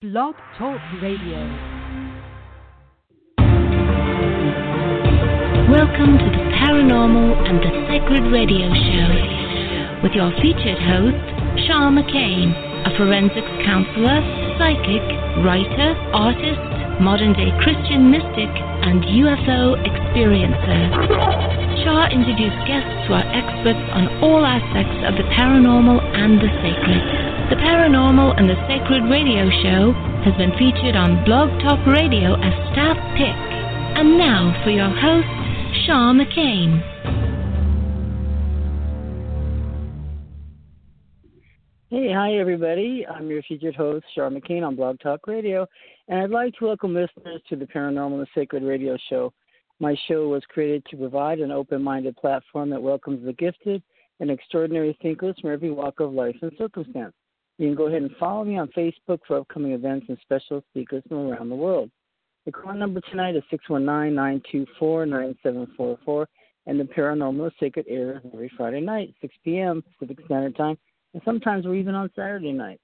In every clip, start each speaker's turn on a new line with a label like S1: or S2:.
S1: Blog Talk Radio.
S2: Welcome to the Paranormal and the Sacred Radio Show with your featured host, Shaw McCain, a forensics counselor, psychic, writer, artist, modern day Christian mystic, and UFO experiencer. Shaw introduced guests who are experts on all aspects of the paranormal and the sacred. The Paranormal and the Sacred Radio Show has been featured on Blog Talk Radio as staff pick. And now for your host, Shaw McCain.
S3: Hey, hi everybody. I'm your featured host, Shaw McCain on Blog Talk Radio, and I'd like to welcome listeners to the Paranormal and the Sacred Radio Show. My show was created to provide an open minded platform that welcomes the gifted and extraordinary thinkers from every walk of life and circumstance. You can go ahead and follow me on Facebook for upcoming events and special speakers from around the world. The call number tonight is 619 924 9744, and the Paranormal Sacred airs every Friday night, 6 p.m. Pacific Standard Time, and sometimes we're even on Saturday nights.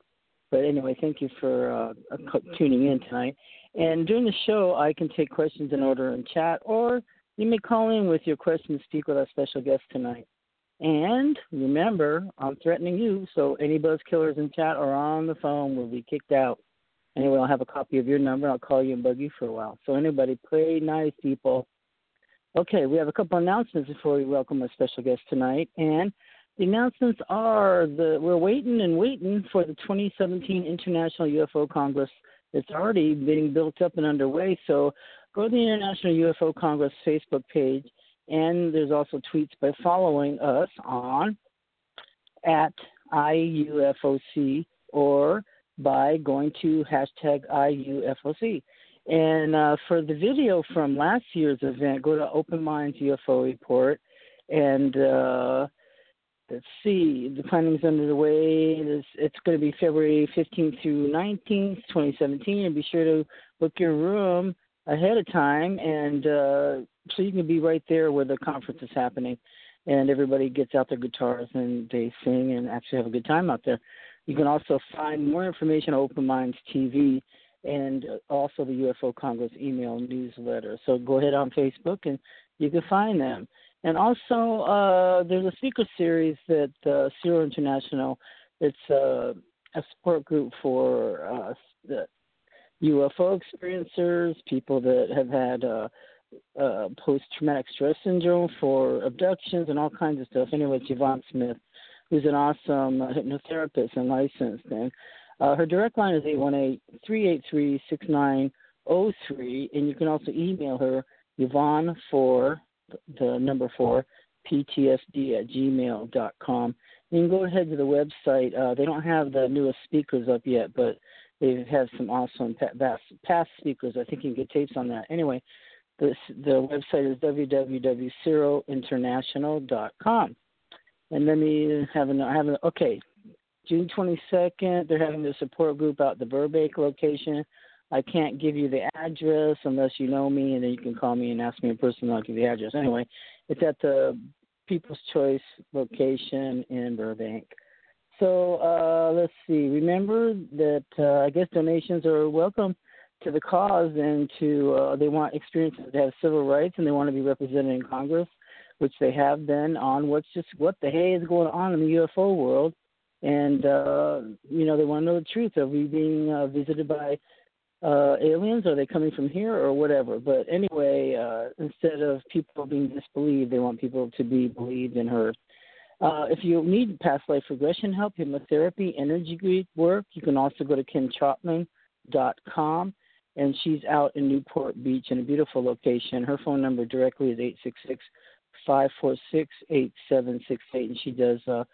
S3: But anyway, thank you for uh, tuning in tonight. And during the show, I can take questions in order in chat, or you may call in with your questions, speak with our special guest tonight. And remember, I'm threatening you, so any buzz killers in chat or on the phone will be kicked out. Anyway, I'll have a copy of your number. I'll call you and bug you for a while. So anybody, play nice, people. Okay, we have a couple announcements before we welcome our special guest tonight, and the announcements are the we're waiting and waiting for the 2017 International UFO Congress. It's already being built up and underway. So go to the International UFO Congress Facebook page and there's also tweets by following us on at IUFOC or by going to hashtag IUFOC. And uh, for the video from last year's event, go to Open Minds UFO Report. And uh, let's see, the planning is underway. It's, it's going to be February 15th through 19th, 2017. And be sure to book your room ahead of time and uh, so you can be right there where the conference is happening, and everybody gets out their guitars and they sing and actually have a good time out there. You can also find more information on Open Minds TV and also the UFO Congress email newsletter. So go ahead on Facebook and you can find them. And also, uh, there's a speaker series that uh, CERO International. It's uh, a support group for uh, the UFO experiencers, people that have had uh, uh, post traumatic stress syndrome for abductions and all kinds of stuff. Anyway, it's Yvonne Smith, who's an awesome uh, hypnotherapist and licensed. And uh, her direct line is 818 383 6903. And you can also email her, Yvonne for the number four, PTSD at gmail.com. You can go ahead to the website. Uh, they don't have the newest speakers up yet, but they have some awesome past past speakers. I think you can get tapes on that. Anyway, the, the website is www.cerointernational.com. And let me have an, have an, okay, June 22nd, they're having the support group out the Burbank location. I can't give you the address unless you know me, and then you can call me and ask me in person. I'll give you the address. Anyway, it's at the People's Choice location in Burbank. So uh, let's see. Remember that uh, I guess donations are welcome to the cause and to uh, they want experiences to have civil rights and they want to be represented in Congress, which they have been on what's just what the hey is going on in the UFO world, and uh, you know they want to know the truth. Are we being uh, visited by uh, aliens? Are they coming from here or whatever? But anyway, uh, instead of people being disbelieved, they want people to be believed and heard. Uh, if you need past life regression help, hypnotherapy, energy work, you can also go to kimchopman.com and she's out in Newport Beach in a beautiful location. Her phone number directly is eight six six five four six eight seven six eight, and she does uh,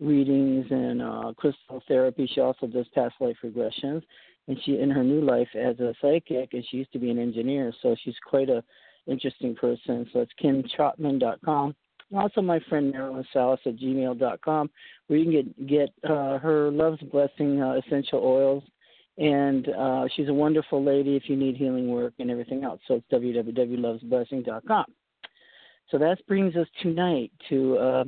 S3: readings and uh, crystal therapy. She also does past life regressions, and she in her new life as a psychic, and she used to be an engineer, so she's quite a interesting person. So it's kimchopman.com. Also, my friend Marilyn Salas at gmail.com, where you can get get uh, her Love's Blessing uh, essential oils and uh, she's a wonderful lady if you need healing work and everything else. So it's www.lovesblessing.com. So that brings us tonight to uh,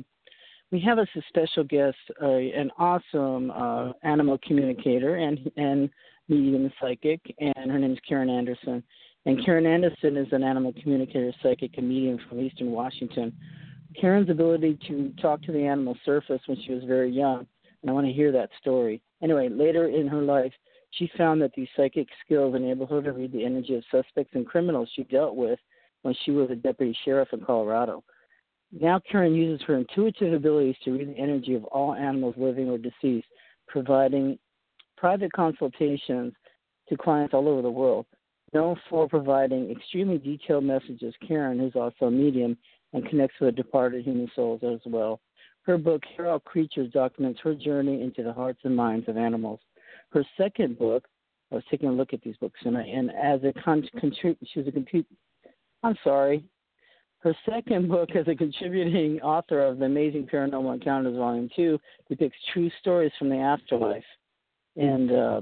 S3: we have as a special guest uh, an awesome uh, animal communicator, and and medium psychic, and her name is Karen Anderson. And Karen Anderson is an animal communicator, psychic, and medium from Eastern Washington. Karen's ability to talk to the animal surfaced when she was very young, and I want to hear that story. Anyway, later in her life, she found that these psychic skills enabled her to read the energy of suspects and criminals she dealt with when she was a deputy sheriff in Colorado. Now, Karen uses her intuitive abilities to read the energy of all animals living or deceased, providing private consultations to clients all over the world. Known for providing extremely detailed messages, Karen is also a medium and connects with departed human souls as well. Her book, Hear All Creatures, documents her journey into the hearts and minds of animals. Her second book, I was taking a look at these books tonight, and as a con- contrib- she was a compute. I'm sorry. Her second book, as a contributing author of The Amazing Paranormal Encounters Volume Two, depicts true stories from the afterlife. And uh,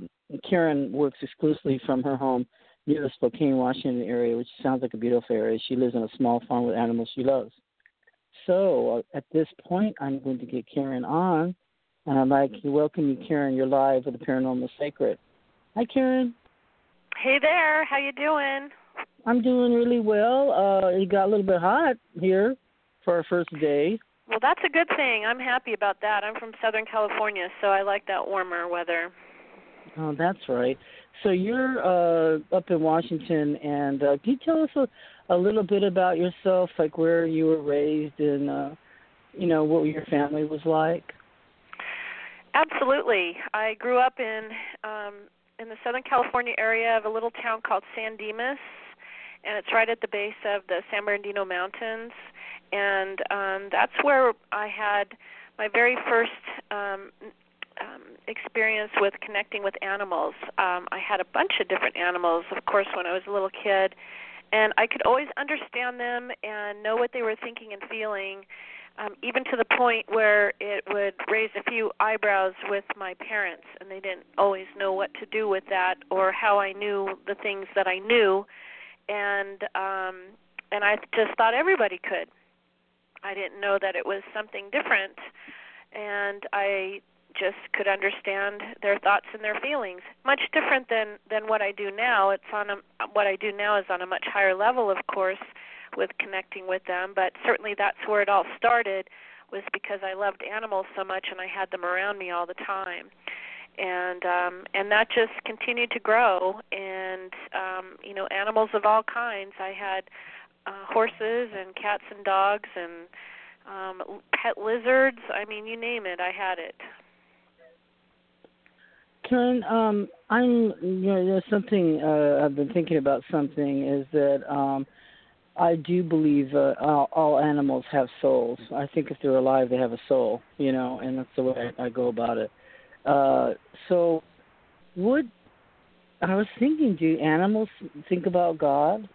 S3: Karen works exclusively from her home near the Spokane, Washington area, which sounds like a beautiful area. She lives on a small farm with animals she loves. So uh, at this point, I'm going to get Karen on, and I'd like to welcome you, Karen. You're live with the Paranormal Sacred. Hi, Karen.
S4: Hey there. How you doing?
S3: I'm doing really well. Uh, it got a little bit hot here for our first day.
S4: Well, that's a good thing. I'm happy about that. I'm from Southern California, so I like that warmer weather.
S3: Oh, that's right. So you're uh, up in Washington, and uh, can you tell us a, a little bit about yourself, like where you were raised, and uh, you know what your family was like?
S4: Absolutely. I grew up in um, in the Southern California area of a little town called San Dimas, and it's right at the base of the San Bernardino Mountains, and um, that's where I had my very first um, um, experience with connecting with animals. Um, I had a bunch of different animals, of course, when I was a little kid, and I could always understand them and know what they were thinking and feeling, um, even to the point where it would raise a few eyebrows with my parents, and they didn't always know what to do with that or how I knew the things that I knew, and um, and I just thought everybody could. I didn't know that it was something different, and I just could understand their thoughts and their feelings. Much different than than what I do now. It's on a what I do now is on a much higher level, of course, with connecting with them. But certainly that's where it all started was because I loved animals so much and I had them around me all the time. And um and that just continued to grow and um you know animals of all kinds. I had uh horses and cats and dogs and um pet lizards, I mean you name it, I had it.
S3: Karen, um, I'm you know there's something uh, I've been thinking about. Something is that um, I do believe uh, all, animals have souls. I think if they're alive, they have a soul. You know, and that's the way I, go about it. Uh, so, would I was thinking, do animals think about God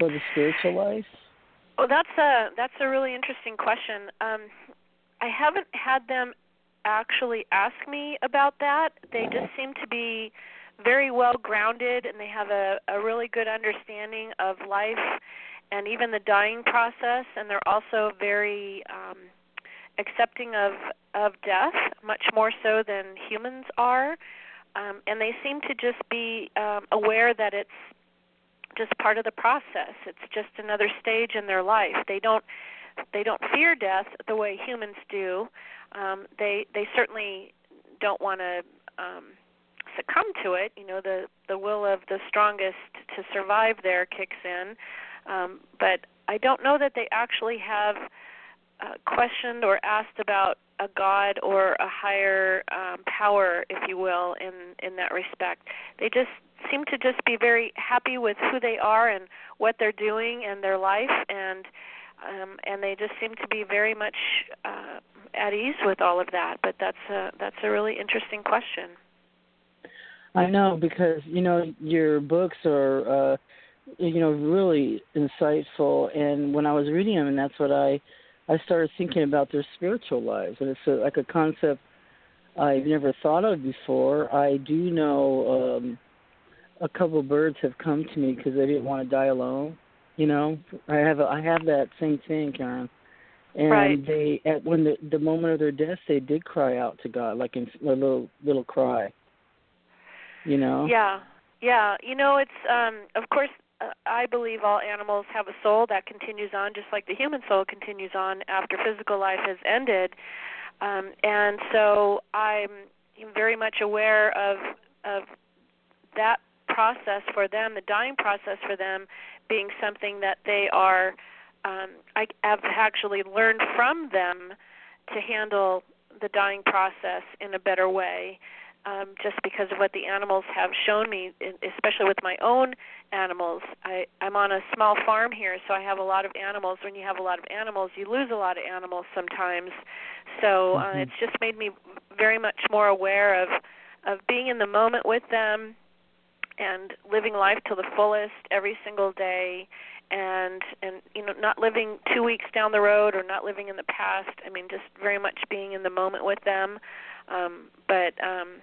S3: or the spiritual life?
S4: Well, that's a that's a really interesting question. Um, I haven't had them actually ask me about that. They just seem to be very well grounded and they have a, a really good understanding of life and even the dying process and they're also very um accepting of of death much more so than humans are. Um and they seem to just be um aware that it's just part of the process. It's just another stage in their life. They don't they don't fear death the way humans do um, they they certainly don't want to um, succumb to it. You know, the the will of the strongest to survive there kicks in, um, but I don't know that they actually have uh, questioned or asked about a god or a higher um, power, if you will, in in that respect. They just seem to just be very happy with who they are and what they're doing in their life and um, and they just seem to be very much uh, at ease with all of that. But that's a that's a really interesting question.
S3: I know because you know your books are uh, you know really insightful, and when I was reading them, and that's what I I started thinking about their spiritual lives, and it's a, like a concept I've never thought of before. I do know um, a couple birds have come to me because they didn't want to die alone. You know, I have a, I have that same thing, Karen and
S4: right.
S3: they at when the the moment of their death they did cry out to God like in a little little cry. You know.
S4: Yeah, yeah. You know, it's um, of course uh, I believe all animals have a soul that continues on, just like the human soul continues on after physical life has ended. Um, and so I'm very much aware of of that process for them, the dying process for them, being something that they are. Um, I have actually learned from them to handle the dying process in a better way um, just because of what the animals have shown me, especially with my own animals. I, I'm on a small farm here, so I have a lot of animals. When you have a lot of animals, you lose a lot of animals sometimes. So uh, mm-hmm. it's just made me very much more aware of of being in the moment with them and living life to the fullest every single day and and you know not living 2 weeks down the road or not living in the past. I mean just very much being in the moment with them. Um but um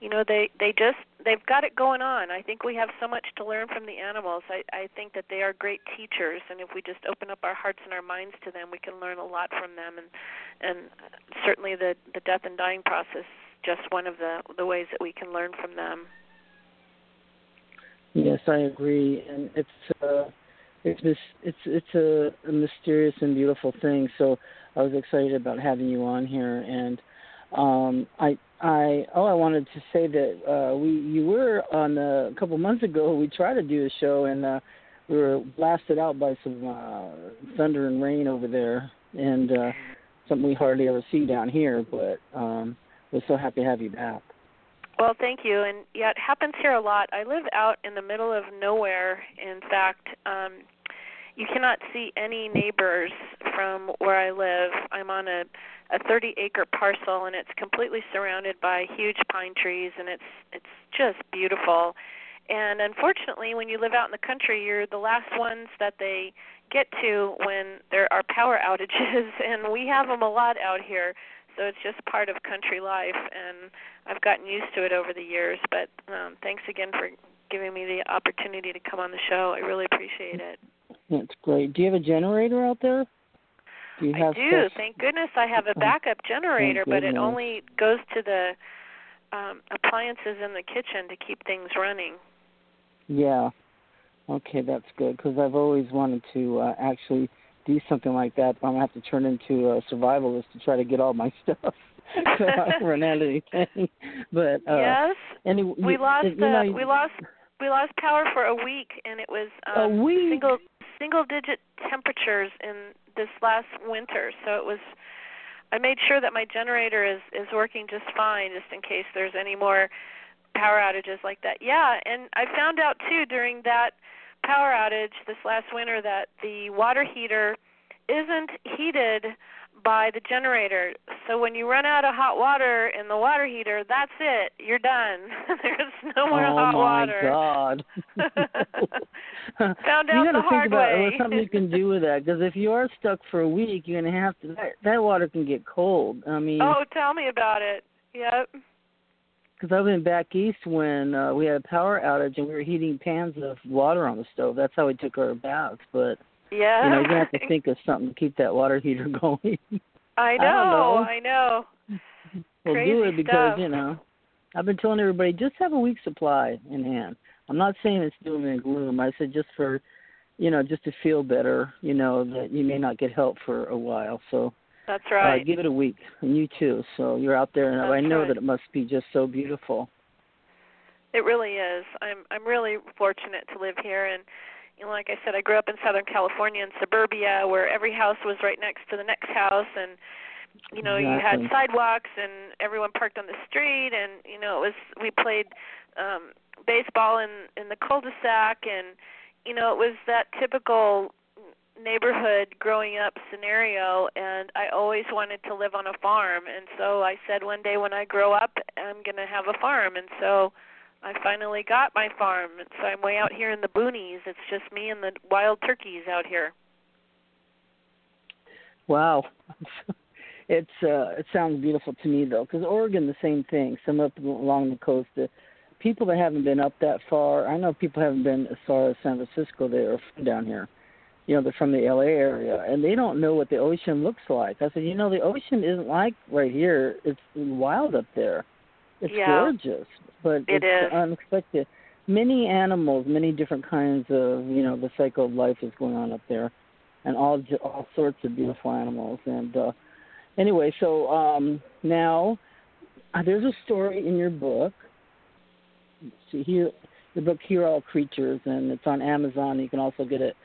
S4: you know they they just they've got it going on. I think we have so much to learn from the animals. I i think that they are great teachers and if we just open up our hearts and our minds to them we can learn a lot from them. And and certainly the the death and dying process just one of the the ways that we can learn from them
S3: yes i agree. And it's uh it's it's it's a, a mysterious and beautiful thing. So i was excited about having you on here. And um i I oh I wanted to say that uh we you were on uh, a couple months ago we tried to do a show and uh we were blasted out by some uh thunder and rain over there. And uh something we hardly ever see down here but um we're so happy to have you back.
S4: Well, thank you. And yeah, it happens here a lot. I live out in the middle of nowhere. In fact, um you cannot see any neighbors from where I live. I'm on a a 30 acre parcel and it's completely surrounded by huge pine trees and it's it's just beautiful and unfortunately when you live out in the country you're the last ones that they get to when there are power outages and we have them a lot out here so it's just part of country life and I've gotten used to it over the years but um thanks again for giving me the opportunity to come on the show I really appreciate it
S3: that's great do you have a generator out there do you have
S4: I do. Thank goodness I have a backup generator, but it only goes to the um appliances in the kitchen to keep things running.
S3: Yeah. Okay, that's good because I've always wanted to uh, actually do something like that. I'm gonna have to turn into a survivalist to try to get all my stuff. so I run out of anything. But uh,
S4: yes,
S3: anyway,
S4: we lost
S3: you know,
S4: we lost we lost power for a week, and it was um,
S3: a week.
S4: single single digit temperatures in this last winter. So it was I made sure that my generator is is working just fine just in case there's any more power outages like that. Yeah, and I found out too during that power outage this last winter that the water heater isn't heated by the generator. So when you run out of hot water in the water heater, that's it. You're done. There's no more
S3: oh
S4: hot water.
S3: Oh my God!
S4: Found out
S3: you got
S4: the
S3: to think
S4: hard
S3: about
S4: way.
S3: There's something you can do with that because if you are stuck for a week, you're gonna have to. That, that water can get cold. I mean.
S4: Oh, tell me about it. Yep.
S3: Because I've been back east when uh, we had a power outage and we were heating pans of water on the stove. That's how we took our baths. But
S4: yeah.
S3: You know, you're gonna have to think of something to keep that water heater going.
S4: I know,
S3: I, know.
S4: I know.
S3: well,
S4: Crazy
S3: do it because
S4: stuff.
S3: you know. I've been telling everybody just have a week's supply in hand. I'm not saying it's doom and gloom. I said just for, you know, just to feel better. You know that you may not get help for a while, so.
S4: That's right.
S3: Uh, give it a week, and you too. So you're out there, and
S4: That's
S3: I know
S4: right.
S3: that it must be just so beautiful.
S4: It really is. I'm I'm really fortunate to live here and you know, like I said, I grew up in Southern California in suburbia where every house was right next to the next house and you know, you had sidewalks and everyone parked on the street and you know, it was we played um baseball in in the cul-de-sac and you know, it was that typical neighborhood growing up scenario and I always wanted to live on a farm and so I said one day when I grow up I'm going to have a farm and so I finally got my farm. So I'm way out here in the boonies. It's just me and the wild turkeys out here.
S3: Wow. it's uh it sounds beautiful to me though because Oregon the same thing. Some up along the coast. The people that haven't been up that far. I know people haven't been as far as San Francisco. They are down here. You know, they're from the LA area and they don't know what the ocean looks like. I said, you know, the ocean isn't like right here. It's wild up there. it's
S4: yeah.
S3: gorgeous, but
S4: it
S3: it's
S4: is.
S3: unexpected. Many animals, many different kinds of you know the cycle of life is going on up there, and all all sorts of beautiful animals. And uh, anyway, so um, now uh, there's a story in your book. See here, the book "Hear All Creatures," and it's on Amazon. You can also get it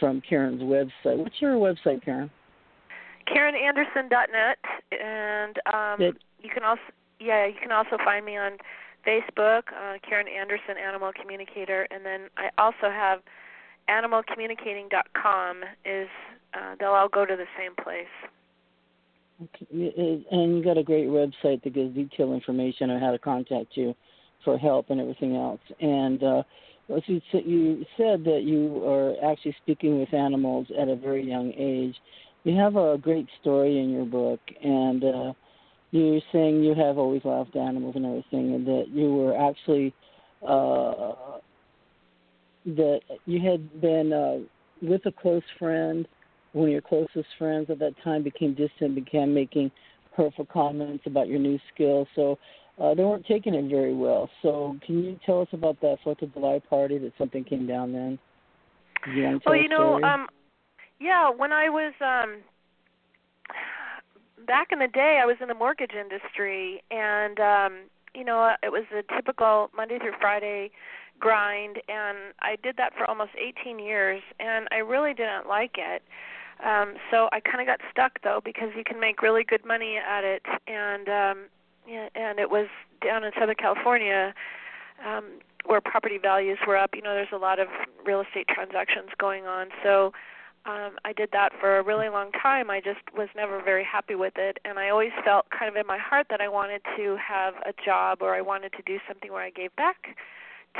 S3: from Karen's website. What's your website, Karen?
S4: KarenAnderson.net, and um,
S3: It-
S4: you can also yeah you can also find me on Facebook, uh, Karen Anderson Animal Communicator, and then I also have animalcommunicating.com. Is uh, they'll all go to the same place.
S3: Okay, And you got a great website that gives detailed information on how to contact you for help and everything else. And uh, as you said, you said that you are actually speaking with animals at a very young age. You have a great story in your book, and uh, you're saying you have always loved animals and everything, and that you were actually uh, that you had been uh, with a close friend one of your closest friends at that time became distant, began making hurtful comments about your new skills. So uh, they weren't taking it very well. So can you tell us about that Fourth of July party that something came down then? You want to tell
S4: well, you know, um, yeah, when I was um, back in the day, I was in the mortgage industry, and um, you know, it was a typical Monday through Friday grind, and I did that for almost 18 years, and I really didn't like it. Um, so I kind of got stuck though because you can make really good money at it, and um, yeah, and it was down in Southern California um, where property values were up. You know, there's a lot of real estate transactions going on, so um, I did that for a really long time. I just was never very happy with it, and I always felt kind of in my heart that I wanted to have a job or I wanted to do something where I gave back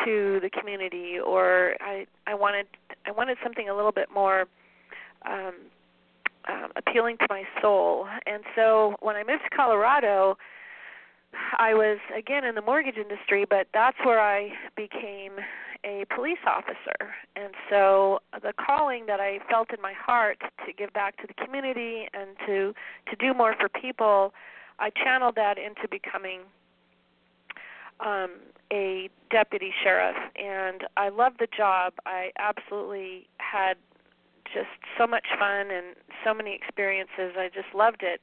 S4: to the community, or I I wanted I wanted something a little bit more um, um, appealing to my soul. And so when I moved to Colorado, I was again in the mortgage industry, but that's where I became a police officer. And so the calling that I felt in my heart to give back to the community and to to do more for people, I channeled that into becoming um a deputy sheriff and I loved the job. I absolutely had just so much fun and so many experiences. I just loved it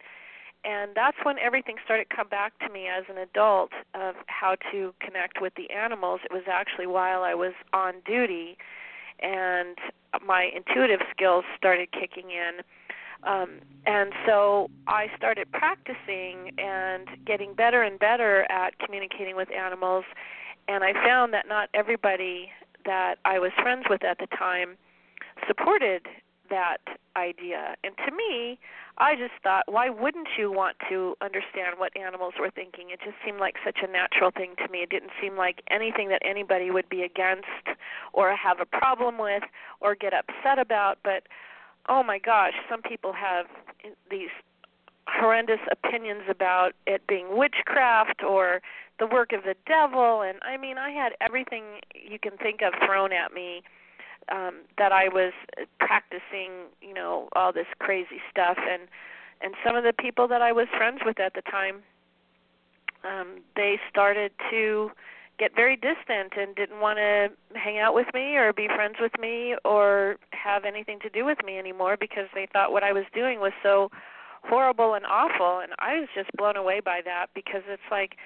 S4: and that's when everything started to come back to me as an adult of how to connect with the animals. It was actually while i was on duty and my intuitive skills started kicking in. Um, and so i started practicing and getting better and better at communicating with animals. And i found that not everybody that i was friends with at the time supported that idea. And to me, I just thought, why wouldn't you want to understand what animals were thinking? It just seemed like such a natural thing to me. It didn't seem like anything that anybody would be against or have a problem with or get upset about. But oh my gosh, some people have these horrendous opinions about it being witchcraft or the work of the devil and I mean I had everything you can think of thrown at me um that I was practicing, you know, all this crazy stuff. And and some of the people that I was friends with at the time um they started to get very distant and didn't want to hang out with me or be friends with me or have anything to do with me anymore because they thought what I was doing was so horrible and awful. And I was just blown away by that because it's like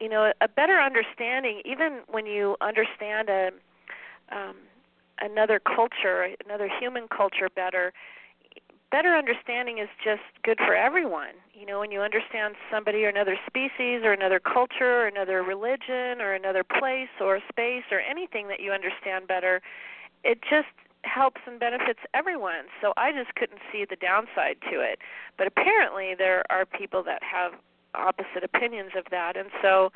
S4: you know a better understanding even when you understand a um another culture, another human culture better, better understanding is just good for everyone. You know, when you understand somebody or another species or another culture or another religion or another place or space or anything that you understand better, it just helps and benefits everyone. So I just couldn't see the downside to it. But apparently there are people that have opposite opinions of that and so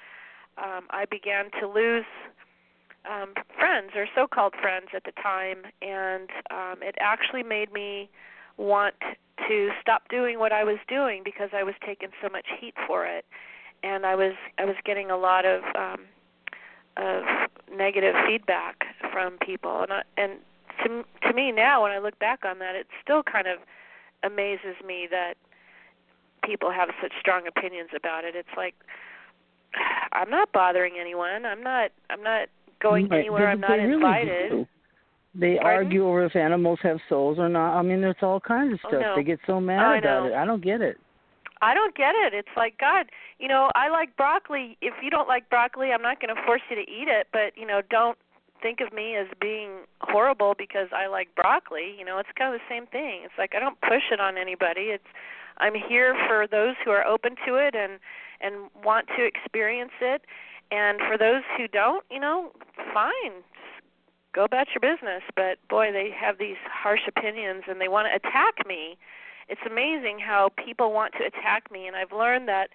S4: um I began to lose um friends or so-called friends at the time and um it actually made me want to stop doing what I was doing because I was taking so much heat for it. And I was I was getting a lot of um of negative feedback from people. And I, and to to me now when I look back on that it still kind of amazes me that people have such strong opinions about it. It's like I'm not bothering anyone. I'm not I'm not going
S3: right.
S4: anywhere. I'm not
S3: they really
S4: invited.
S3: Do. They
S4: Pardon?
S3: argue over if animals have souls or not. I mean, there's all kinds of
S4: Oh,
S3: stuff.
S4: no.
S3: They get so oh, mad
S4: I
S3: about it. I don't get it.
S4: I don't get it. It's like God, you know, I like broccoli. If you don't like broccoli, I'm not going to force you to eat it, but you know, don't think of me as being horrible because I like broccoli. You know, it's kind of the same thing. It's like I don't push it on anybody. It's I'm here for those who are open to it and and want to experience it. And for those who don't, you know, fine. Go about your business. But boy, they have these harsh opinions and they want to attack me. It's amazing how people want to attack me and I've learned that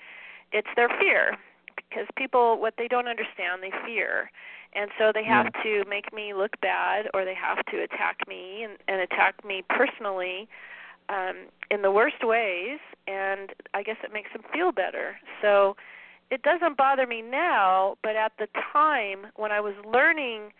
S4: it's their fear because people what they don't understand they fear. And so they have to make me look bad or they have to attack me and, and attack me personally um in the worst ways. And I guess it makes them feel better. So it doesn't bother me now but at the time when I was learning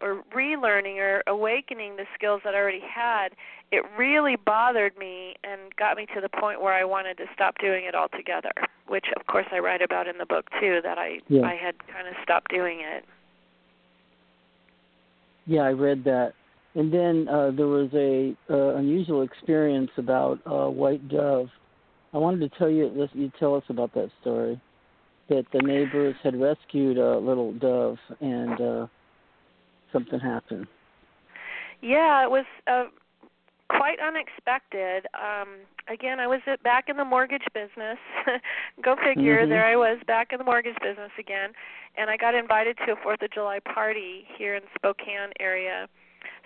S4: or relearning or awakening the skills that I already had, it really bothered me and got me to the point where I wanted to stop doing it altogether. Which, of course, I write about in the book too. That I
S3: Yeah.
S4: I had kind of stopped doing it.
S3: Yeah, I read that. And then uh, there was a uh, unusual experience about uh, white dove. I wanted to tell you. You tell us about that story. That the neighbors had rescued a little dove, and uh, something happened.
S4: Yeah, it was uh, quite unexpected. Um, again, I was at, back in the mortgage business. Go figure.
S3: Mhm.
S4: There I was back in the mortgage business again, and I got invited to a Fourth of July party here in Spokane area.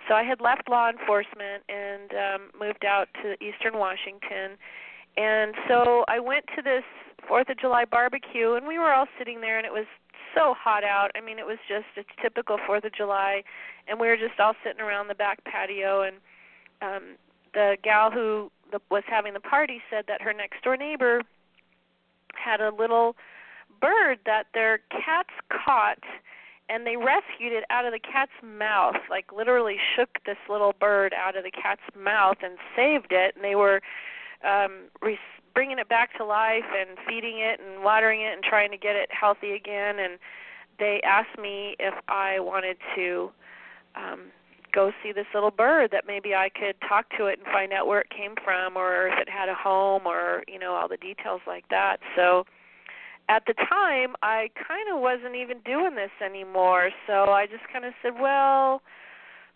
S4: So I had left law enforcement and um, moved out to Eastern Washington, and so I went to this Fourth of July barbecue, and we were all sitting there, and it was so hot out. I mean, it was just a typical Fourth of July, and we were just all sitting around the back patio. And um, the gal who the, was having the party said that her next door neighbor had a little bird that their cats caught, and they rescued it out of the cat's mouth. Like literally shook this little bird out of the cat's mouth and saved it. And they were um, re- bringing it back to life and feeding it and watering it and trying to get it healthy again. And they asked me if I wanted to um, go see this little bird that maybe I could talk to it and find out where it came from or if it had a home or you know all the details like that. So at the time I kind of wasn't even doing this anymore. So I just kind of said, well,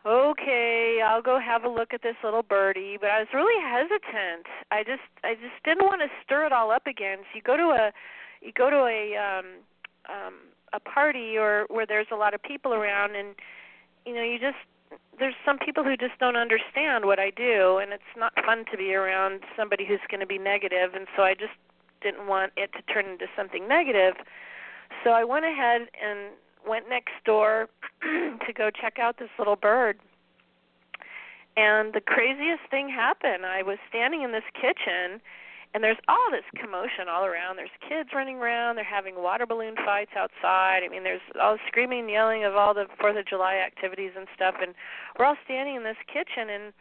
S4: okay, I'll go have a look at this little birdie, but I was really hesitant. I just I just didn't want to stir it all up again. So you go to a you go to a um um a party or where there's a lot of people around and you know, you just there's some people who just don't understand what I do and it's not fun to be around somebody who's going to be negative and so I just didn't want it to turn into something negative. So I went ahead and went next door to go check out this little bird. And the craziest thing happened. I was standing in this kitchen and there's all this commotion all around. There's kids running around, they're having water balloon fights outside. I mean, there's all the screaming and yelling of all the 4th of July activities and stuff and we're all standing in this kitchen and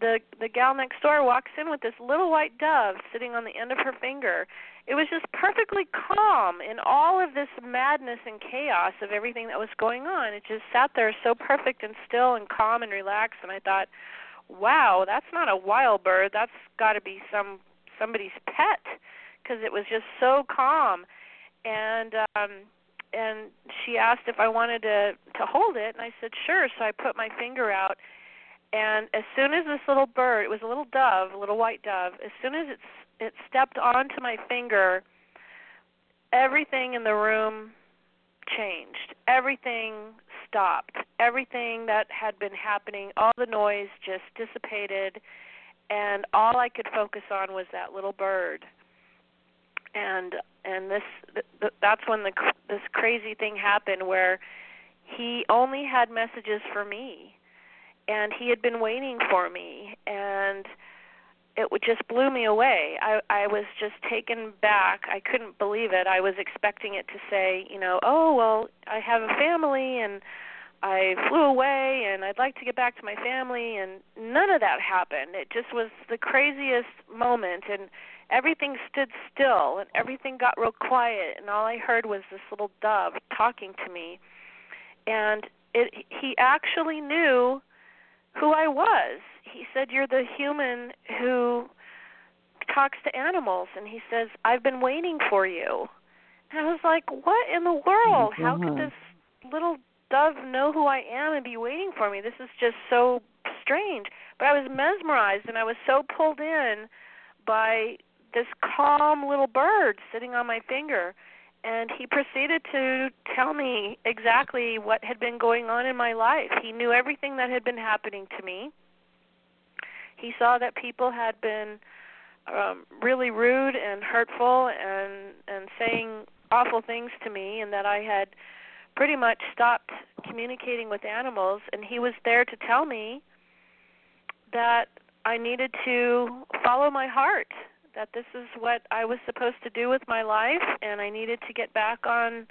S4: the the gal next door walks in with this little white dove sitting on the end of her finger. It was just perfectly calm in all of this madness and chaos of everything that was going on. It just sat there so perfect and still and calm and relaxed and I thought, "Wow, that's not a wild bird. That's got to be some somebody's pet." Because it was just so calm. And um and she asked if I wanted to to hold it and I said, "Sure." So I put my finger out and as soon as this little bird, it was a little dove, a little white dove, as soon as it it stepped onto my finger, everything in the room changed. Everything stopped. Everything that had been happening, all the noise just dissipated, and all I could focus on was that little bird. And and this th- th- that's when the this crazy thing happened where he only had messages for me and he had been waiting for me and it just blew me away. I i was just taken back. I couldn't believe it. I was expecting it to say you know oh well i have a family and i flew away and i'd like to get back to my family and none of that happened. It just was the craziest moment and everything stood still and everything got real quiet and all I heard was this little dove talking to me. And it he actually knew who I was. He said you're the human who talks to animals and he says I've been waiting for you. And I was like, "What in the world? How could mm-hmm. this little dove know who I am and be waiting for me? This is just so strange." But I was mesmerized and I was so pulled in by this calm little bird sitting on my finger and he proceeded to tell me exactly what had been going on in my life. He knew everything that had been happening to me. He saw that people had been um really rude and hurtful and and saying awful things to me and that I had pretty much stopped communicating with animals and he was there to tell me that I needed to follow my heart that this is what I was supposed to do with my life and I needed to get back on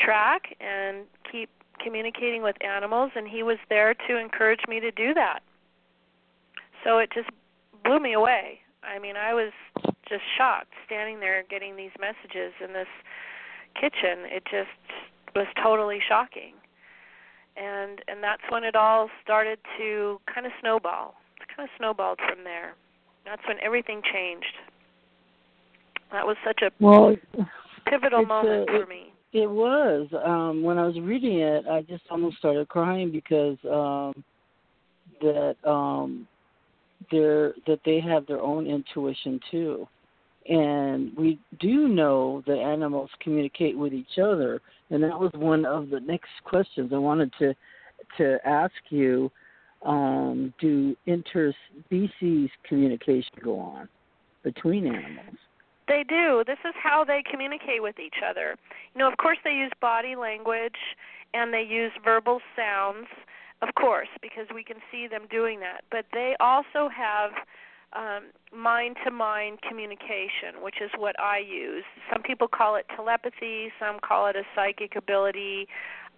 S4: track and keep communicating with animals and he was there to encourage me to do that. So it just blew me away. I mean, I was just shocked standing there getting these messages in this kitchen. It just was totally shocking. And and that's when it all started to kind of snowball. It kind of snowballed from there. That's when everything changed. That was such a
S3: well,
S4: pivotal moment
S3: a,
S4: for
S3: it,
S4: me.
S3: It was. Um when I was reading it, I just almost started crying because um that um they're that they have their own intuition too. And we do know that animals communicate with each other, and that was one of the next questions I wanted to to ask you. Um, do interspecies communication go on between animals?
S4: They do. This is how they communicate with each other. You know, of course, they use body language and they use verbal sounds, of course, because we can see them doing that. But they also have mind to mind communication, which is what I use. Some people call it telepathy, some call it a psychic ability.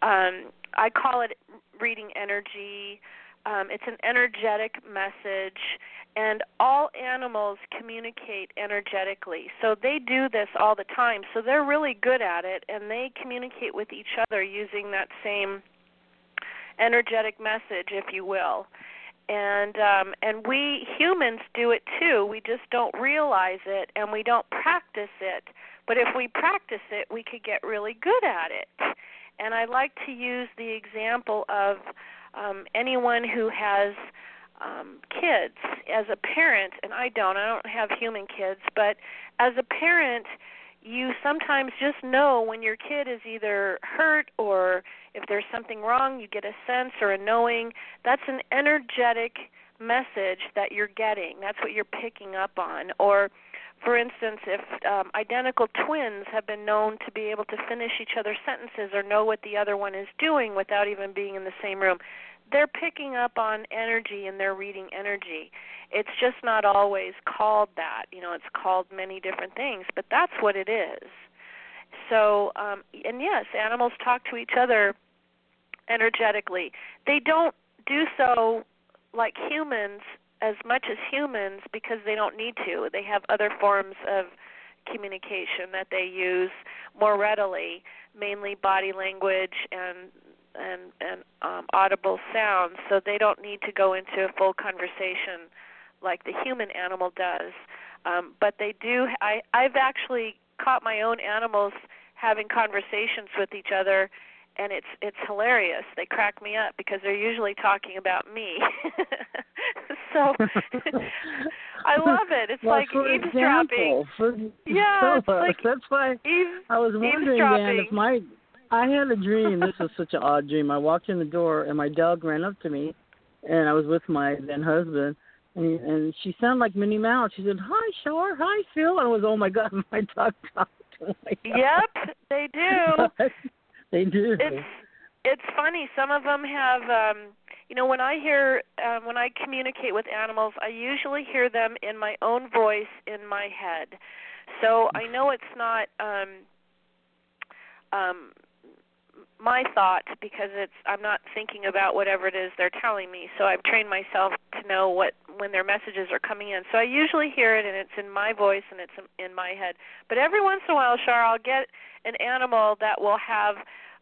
S4: Um, I call it reading energy. Um, it's an energetic message, and all animals communicate energetically. So they do this all the time. So they're really good at it, and they communicate with each other using that same energetic message, if you will. And um, and we humans do it too. We just don't realize it, and we don't practice it. But if we practice it, we could get really good at it. And I like to use the example of um, anyone who has um, kids as a parent, and I don't, I don't have human kids, but as a parent, you sometimes just know when your kid is either hurt or if there's something wrong, you get a sense or a knowing. That's an energetic message that you're getting. That's what you're picking up on. Or, for instance, if um, identical twins have been known to be able to finish each other's sentences or know what the other one is doing without even being in the same room, they're picking up on energy and they're reading energy. It's just not always called that. You know, it's called many different things, but that's what it is. So, um and yes, animals talk to each other energetically. They don't do so like humans as much as humans because they don't need to. They have other forms of communication that they use more readily, mainly body language and and and um, audible sounds, so they don't need to go into a full conversation like the human animal does. Um, but they do. I I've actually caught my own animals having conversations with each other and it's it's hilarious. They crack me up because they're usually talking about me. so I love it. It's
S3: well,
S4: like
S3: for
S4: eavesdropping.
S3: Example, for,
S4: yeah, it's like
S3: that's why
S4: eaves,
S3: I was wondering, Dan, if my I had a dream. This was such an odd dream. I walked in the door and my dog ran up to me, and I was with my then husband, and and she sounded like Minnie Mouse. She said, "Hi, Shar. Hi, Phil." And I was, "Oh my God, my dog talked to my dog.
S4: Yep, they do.
S3: they do.
S4: It's it's funny. Some of them have. um you know, when I hear um, when I communicate with animals, I usually hear them in my own voice in my head. So I know it's not um um my thought because it's I'm not thinking about whatever it is they're telling me. So I've trained myself to know what when their messages are coming in. So I usually hear it and it's in my voice and it's in my head. But every once in a while, Char, I'll get an animal that will have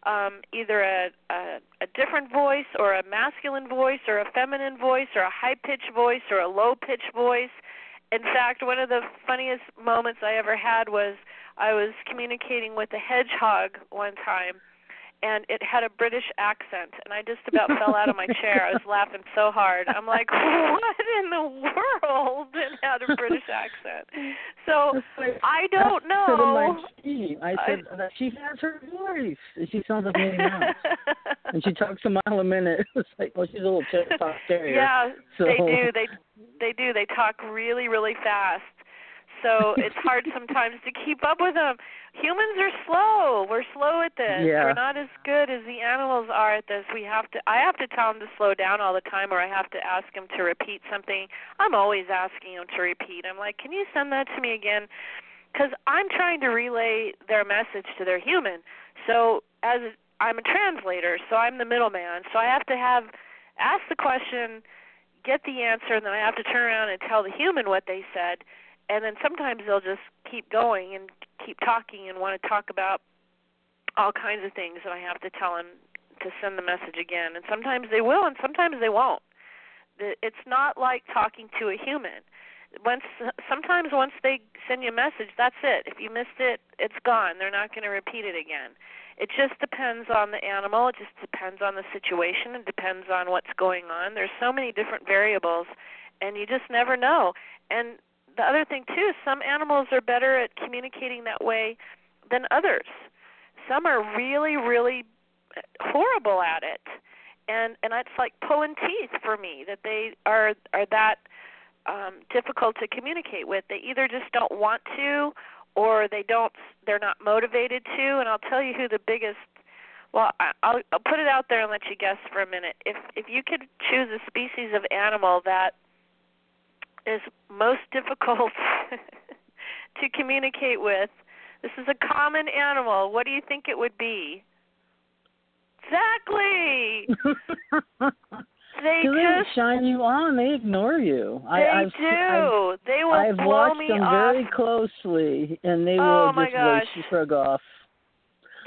S4: um, either a, a a different voice or a masculine voice or a feminine voice or a high pitched voice or a low pitched voice. In fact, one of the funniest moments I ever had was I was communicating with a hedgehog one time and it had a British accent, and I just about fell out of my chair. I was laughing so hard. I'm like, what in the world? It had a British accent. So I don't know.
S3: I said that she has her voice. She sounds like Minnie Mouse, and she talks a mile a minute. It's like, well, she's a little terrier.
S4: Yeah,
S3: so.
S4: they do. They they do. They talk really, really fast so it's hard sometimes to keep up with them. Humans are slow. We're slow at this.
S3: Yeah.
S4: We're not as good as the animals are at this. We have to. I have to tell them to slow down all the time, or I have to ask them to repeat something. I'm always asking them to repeat. I'm like, can you send that to me again? Because I'm trying to relay their message to their human. So as I'm a translator, so I'm the middleman. So I have to have ask the question, get the answer, and then I have to turn around and tell the human what they said and then sometimes they'll just keep going and keep talking and want to talk about all kinds of things and I have to tell them to send the message again. And sometimes they will and sometimes they won't. It's not like talking to a human. Once sometimes once they send you a message that's it. If you missed it it's gone. They're not going to repeat it again. It just depends on the animal. It just depends on the situation. It depends on what's going on. There's so many different variables and you just never know. And the other thing too, some animals are better at communicating that way than others. Some are really, really horrible at it, and and it's like pulling teeth for me that they are are that um, difficult to communicate with. They either just don't want to, or they don't. They're not motivated to. And I'll tell you who the biggest. Well, I'll, I'll put it out there and let you guess for a minute. If if you could choose a species of animal that is most difficult to communicate with. This is a common animal. What do you think it would be? Exactly. they just
S3: shine you on. They ignore you.
S4: They
S3: I, I've,
S4: do.
S3: I've,
S4: they will
S3: I've
S4: blow
S3: watched
S4: me
S3: them
S4: off.
S3: very closely, and they
S4: oh
S3: will just
S4: gosh.
S3: wait to shrug off.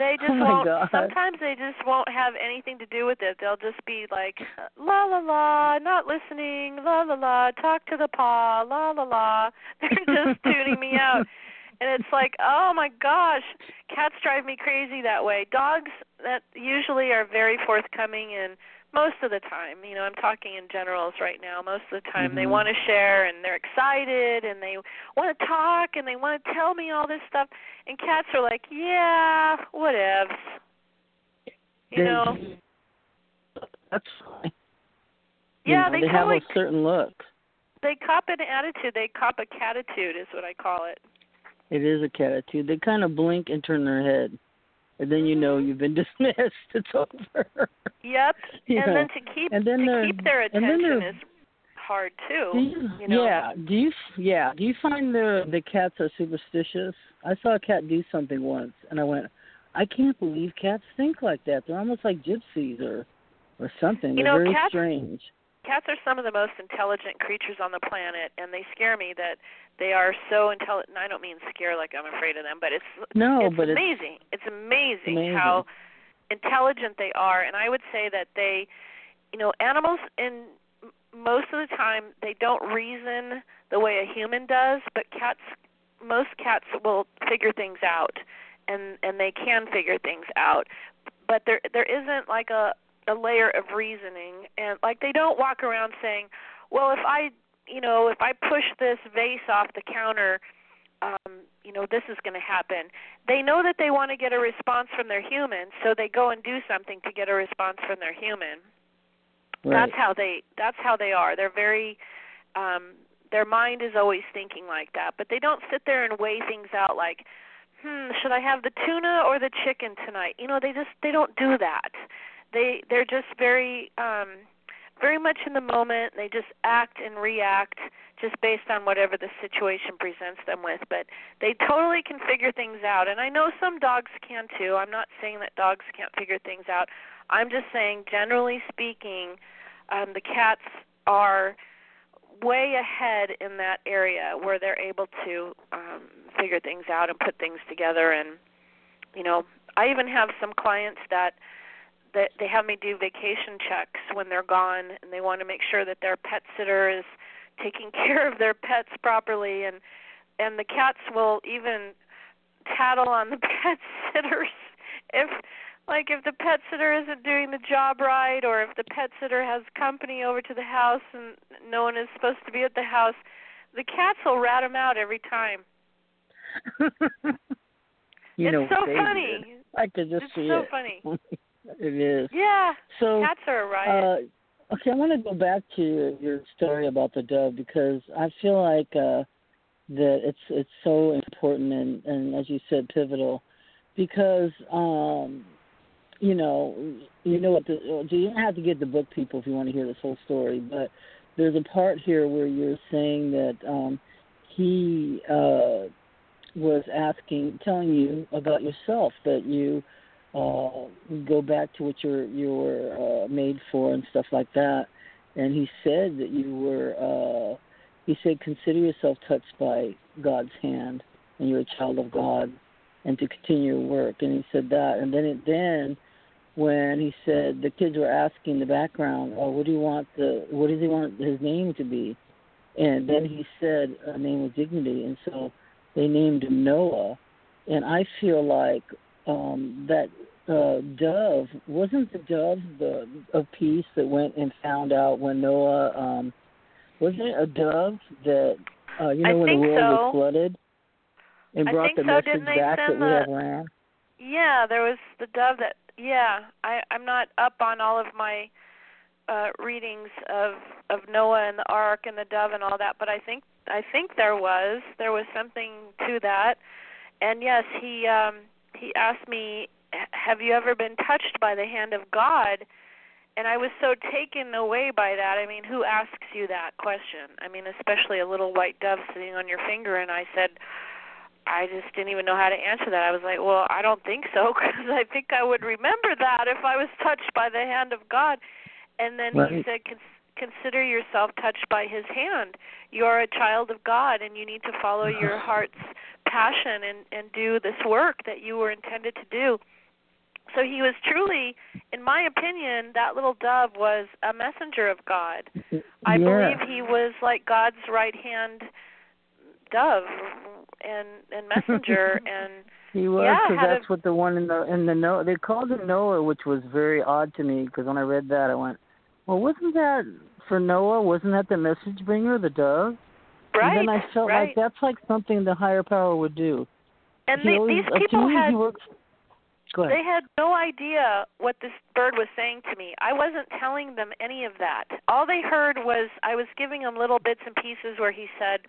S4: They just
S3: oh
S4: won't.
S3: God.
S4: Sometimes they just won't have anything to do with it. They'll just be like, la la la, not listening, la la la, talk to the paw, la la la. They're just tuning me out, and it's like, oh my gosh, cats drive me crazy that way. Dogs that usually are very forthcoming and most of the time, you know, I'm talking in generals right now. Most of the time,
S3: Mhm.
S4: they want to share and they're excited and they want to talk and they want to tell me all this stuff. And cats are like, yeah, whatevs. You know,
S3: That's fine.
S4: yeah,
S3: you know,
S4: they,
S3: they have
S4: totally
S3: a certain look.
S4: they cop an attitude. They cop a catitude, is what I call it.
S3: It is a catitude. They kind of blink and turn their head, and then you know you've been dismissed. It's over.
S4: Yep. And
S3: know,
S4: then to keep
S3: and then
S4: to keep their attention is hard too.
S3: You,
S4: you know?
S3: Yeah. Do you? Yeah. Do you find the the cats are superstitious? I saw a cat do something once, and I went, I can't believe cats think like that. They're almost like gypsies or or something.
S4: You
S3: They're
S4: know,
S3: very
S4: cats-
S3: strange.
S4: Cats are some of the most intelligent creatures on the planet and they scare me that they are so intelligent and I don't mean scare like I'm afraid of them, but it's
S3: No,
S4: it's
S3: but it's
S4: amazing. It's amazing,
S3: amazing.
S4: how intelligent they are and I would say that they you know, animals in most of the time they don't reason the way a human does, but cats most cats will figure things out and and they can figure things out. But there there isn't like a a layer of reasoning and like they don't walk around saying, "Well, if I, you know, if I push this vase off the counter, um, you know, this is going to happen." They know that they want to get a response from their human, so they go and do something to get a response from their human.
S3: right.
S4: That's how they that's how they are. They're very um their mind is always thinking like that, but they don't sit there and weigh things out like, "Hmm, should I have the tuna or the chicken tonight?" You know, they just they don't do that. They they're just very um very much in the moment. They just act and react just based on whatever the situation presents them with, but they totally can figure things out. And I know some dogs can too. I'm not saying that dogs can't figure things out. I'm just saying generally speaking, um the cats are way ahead in that area where they're able to um figure things out and put things together and you know i even have some clients that that they have me do vacation checks when they're gone and they want to make sure that their pet sitter is taking care of their pets properly and and the cats will even tattle on the pet sitters if like if the pet sitter isn't doing the job right or if the pet sitter has company over to the house and no one is supposed to be at the house the cats will rat them out every time
S3: you
S4: it's
S3: know,
S4: so funny
S3: did. I could just
S4: it's
S3: see
S4: so
S3: it.
S4: funny
S3: it is.
S4: yeah
S3: So
S4: cats are a riot
S3: Uh, okay, I want to go back to your, story about the dove because I feel like uh, that it's it's so important and, and as you said, pivotal because um, you know you know what the you don't have to get the book people if you want to hear this whole story, but there's a part here where you're saying that um, he uh, was asking, telling you about yourself that you uh, go back to what you're you were uh, made for and stuff like that. And he said that you were. Uh, he said, consider yourself touched by God's hand, and you're a child of God, and to continue your work. And he said that. And then it then, when he said the kids were asking the background, oh, what do you want the what does he want his name to be? And then he said a name of dignity, and so they named him Noah. And I feel like um, that uh, dove wasn't the dove the of peace that went and found out when Noah um, wasn't it a dove that uh, you know
S4: I
S3: when the world
S4: so.
S3: was flooded and
S4: I
S3: brought the
S4: so.
S3: message
S4: Didn't
S3: back that we have land.
S4: Yeah, there was the dove that. Yeah, I I'm not up on all of my uh readings of of Noah and the ark and the dove and all that, but I think I think there was there was something to that. And yes, he um he asked me, "H- "Have you ever been touched by the hand of God?" And I was so taken away by that. I mean, who asks you that question? I mean, especially a little white dove sitting on your finger and I said I just didn't even know how to answer that. I was like, well, I don't think so because I think I would remember that if I was touched by the hand of God. And then he said, Cons- consider yourself touched by his hand. You're a child of God and you need to follow uh-huh. your heart's passion and and do this work that you were intended to do. So he was truly, in my opinion, that little dove was a messenger of God. I
S3: yeah.
S4: believe he was like God's right hand dove and and messenger and
S3: He was,
S4: Yeah,
S3: 'cause
S4: had a-
S3: that's what the one in the in the Noah they called him Noah, which was very odd to me because when I read that I went, well, wasn't that for Noah? Wasn't that the message bringer, the dove?
S4: right
S3: And then I felt
S4: right
S3: like that's like something the higher power would do.
S4: and
S3: he
S4: they,
S3: always,
S4: these
S3: uh,
S4: people had
S3: he works. Go ahead.
S4: They had no idea what this bird was saying to me. I wasn't telling them any of that. All they heard was I was giving them little bits and pieces where he said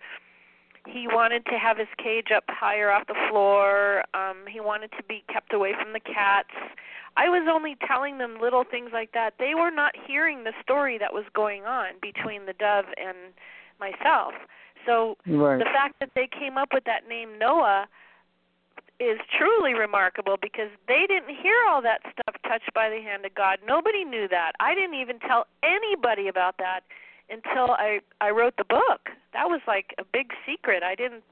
S4: he wanted to have his cage up higher off the floor. Um he wanted to be kept away from the cats. I was only telling them little things like that. They were not hearing the story that was going on between the dove and myself. So
S3: right.
S4: the fact that they came up with that name Noah is truly remarkable because they didn't hear all that stuff touched by the hand of God. Nobody knew that. I didn't even tell anybody about that until I I wrote the book. That was like a big secret. I didn't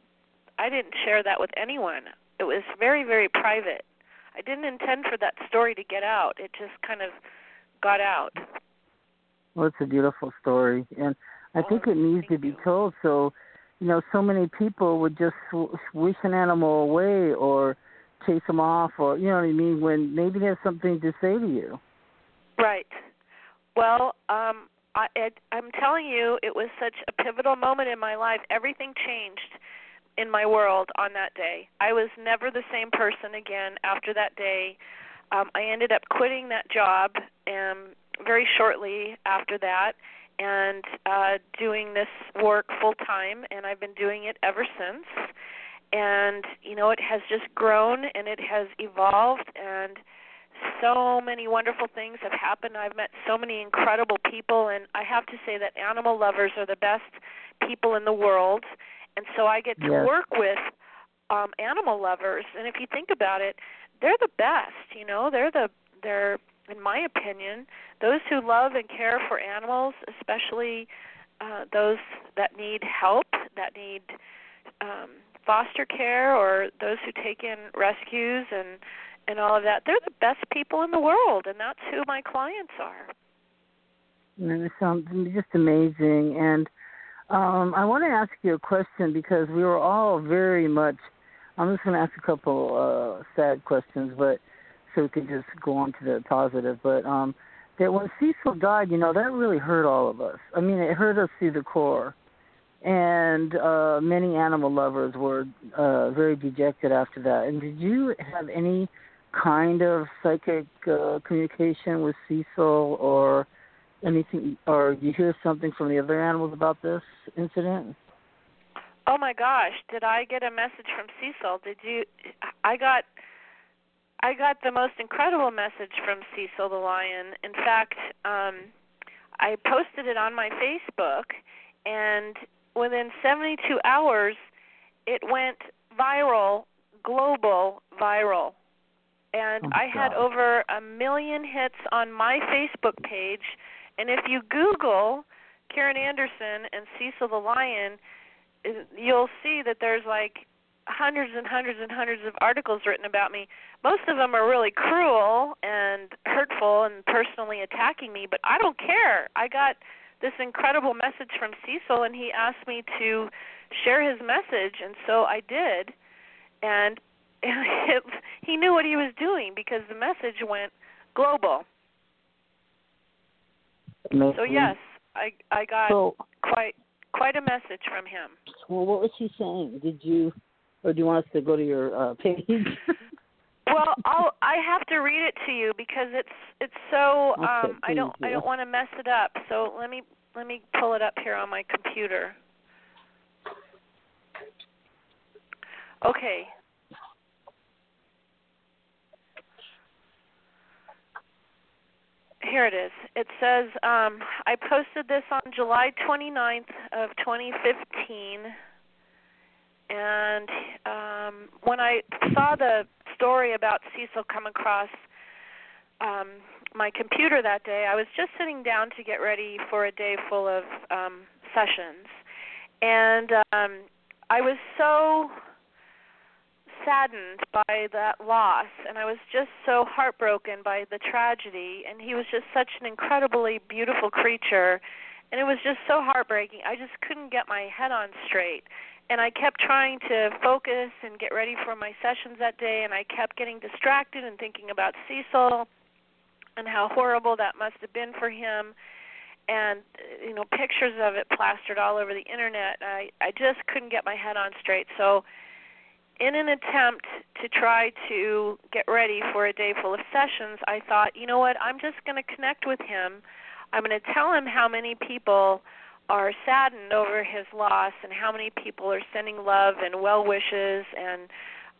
S4: I didn't share that with anyone. It was very very private. I didn't intend for that story to get out. It just kind of got out.
S3: Well, it's a beautiful story, and I think
S4: Oh,
S3: it needs to be
S4: you.
S3: told. So, you know, so many people would just wish an animal away or chase them off, or you know what I mean, when maybe they have something to say to you.
S4: Right. Well, um, I, it, I'm telling you, it was such a pivotal moment in my life. Everything changed in my world on that day. I was never the same person again after that day. Um, I ended up quitting that job um, very shortly after that and uh, doing this work full time, and I've been doing it ever since. And you know, it has just grown and it has evolved and so many wonderful things have happened. I've met so many incredible people, and I have to say that animal lovers are the best people in the world. And so I get to
S3: Yes.
S4: work with um animal lovers, and if you think about it, they're the best. You know, they're the they're in my opinion those who love and care for animals, especially uh, those that need help, that need um, foster care, or those who take in rescues and and all of that. They're the best people in the world, and that's who my clients are.
S3: And it sounds just amazing. And um, I want to ask you a question because we were all very much. I'm just going to ask a couple uh, sad questions, but so we could just go on to the positive. But um, that when Cecil died, you know, that really hurt all of us. I mean, it hurt us through the core. And uh, many animal lovers were uh, very dejected after that. And did you have any kind of psychic uh, communication with Cecil or anything, or you hear something from the other animals about this incident?
S4: Oh my gosh, did I get a message from Cecil? Did you I got I got the most incredible message from Cecil the lion. In fact, um I posted it on my Facebook and within 72 hours it went viral, global viral and
S3: oh
S4: I had
S3: God.
S4: over a million hits on my Facebook page. And if you Google Karen Anderson and Cecil the Lion, you'll see that there's like hundreds and hundreds and hundreds of articles written about me. Most of them are really cruel and hurtful and personally attacking me, but I don't care. I got this incredible message from Cecil and he asked me to share his message and so I did. And it, he knew what he was doing because the message went global.
S3: Amazing.
S4: So yes, I I got
S3: So,
S4: quite quite a message from him.
S3: well, what was he saying? Did you, or do you want us to go to your uh, page?
S4: Well, I'll I have to read it to you because it's it's so
S3: Okay,
S4: um I don't
S3: please
S4: I
S3: do.
S4: don't want to mess it up. So let me let me pull it up here on my computer. Okay. Here it is. It says um I posted this on July 29th of 2015 and um when I saw the story about Cecil come across um my computer that day, I was just sitting down to get ready for a day full of um sessions. And um I was so saddened by that loss and I was just so heartbroken by the tragedy and he was just such an incredibly beautiful creature and it was just so heartbreaking. I just couldn't get my head on straight. And I kept trying to focus and get ready for my sessions that day and I kept getting distracted and thinking about Cecil and how horrible that must have been for him and uh, you know pictures of it plastered all over the internet. I I just couldn't get my head on straight. So in an attempt to try to get ready for a day full of sessions, I thought, you know what, I'm just going to connect with him. I'm going to tell him how many people are saddened over his loss and how many people are sending love and well wishes and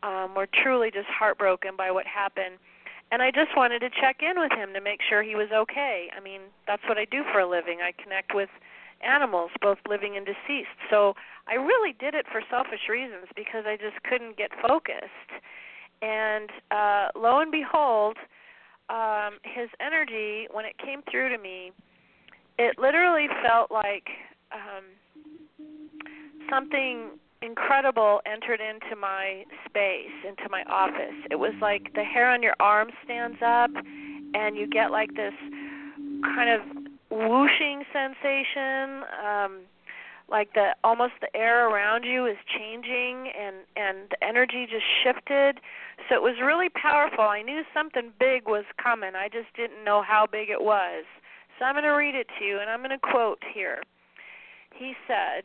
S4: um were truly just heartbroken by what happened. And I just wanted to check in with him to make sure he was okay. I mean, that's what I do for a living. I connect with animals, both living and deceased. So I really did it for selfish reasons because I just couldn't get focused. And uh, lo and behold, um, his energy, when it came through to me, it literally felt like um, something incredible entered into my space, into my office. It was like the hair on your arm stands up, and you get like this kind of whooshing sensation. Um, like the almost the air around you is changing and and the energy just shifted so it was really powerful i knew something big was coming i just didn't know how big it was so i'm going to read it to you and i'm going to quote here he said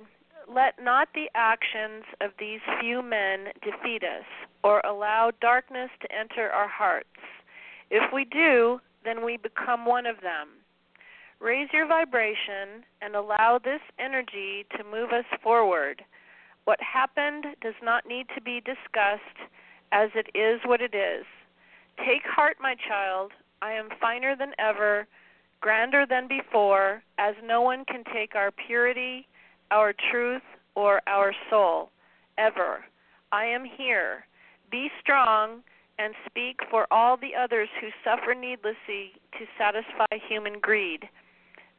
S4: let not the actions of these few men defeat us or allow darkness to enter our hearts if we do then we become one of them Raise your vibration and allow this energy to move us forward. What happened does not need to be discussed, as it is what it is. Take heart, my child. I am finer than ever, grander than before, as no one can take our purity, our truth, or our soul, ever. I am here. Be strong and speak for all the others who suffer needlessly to satisfy human greed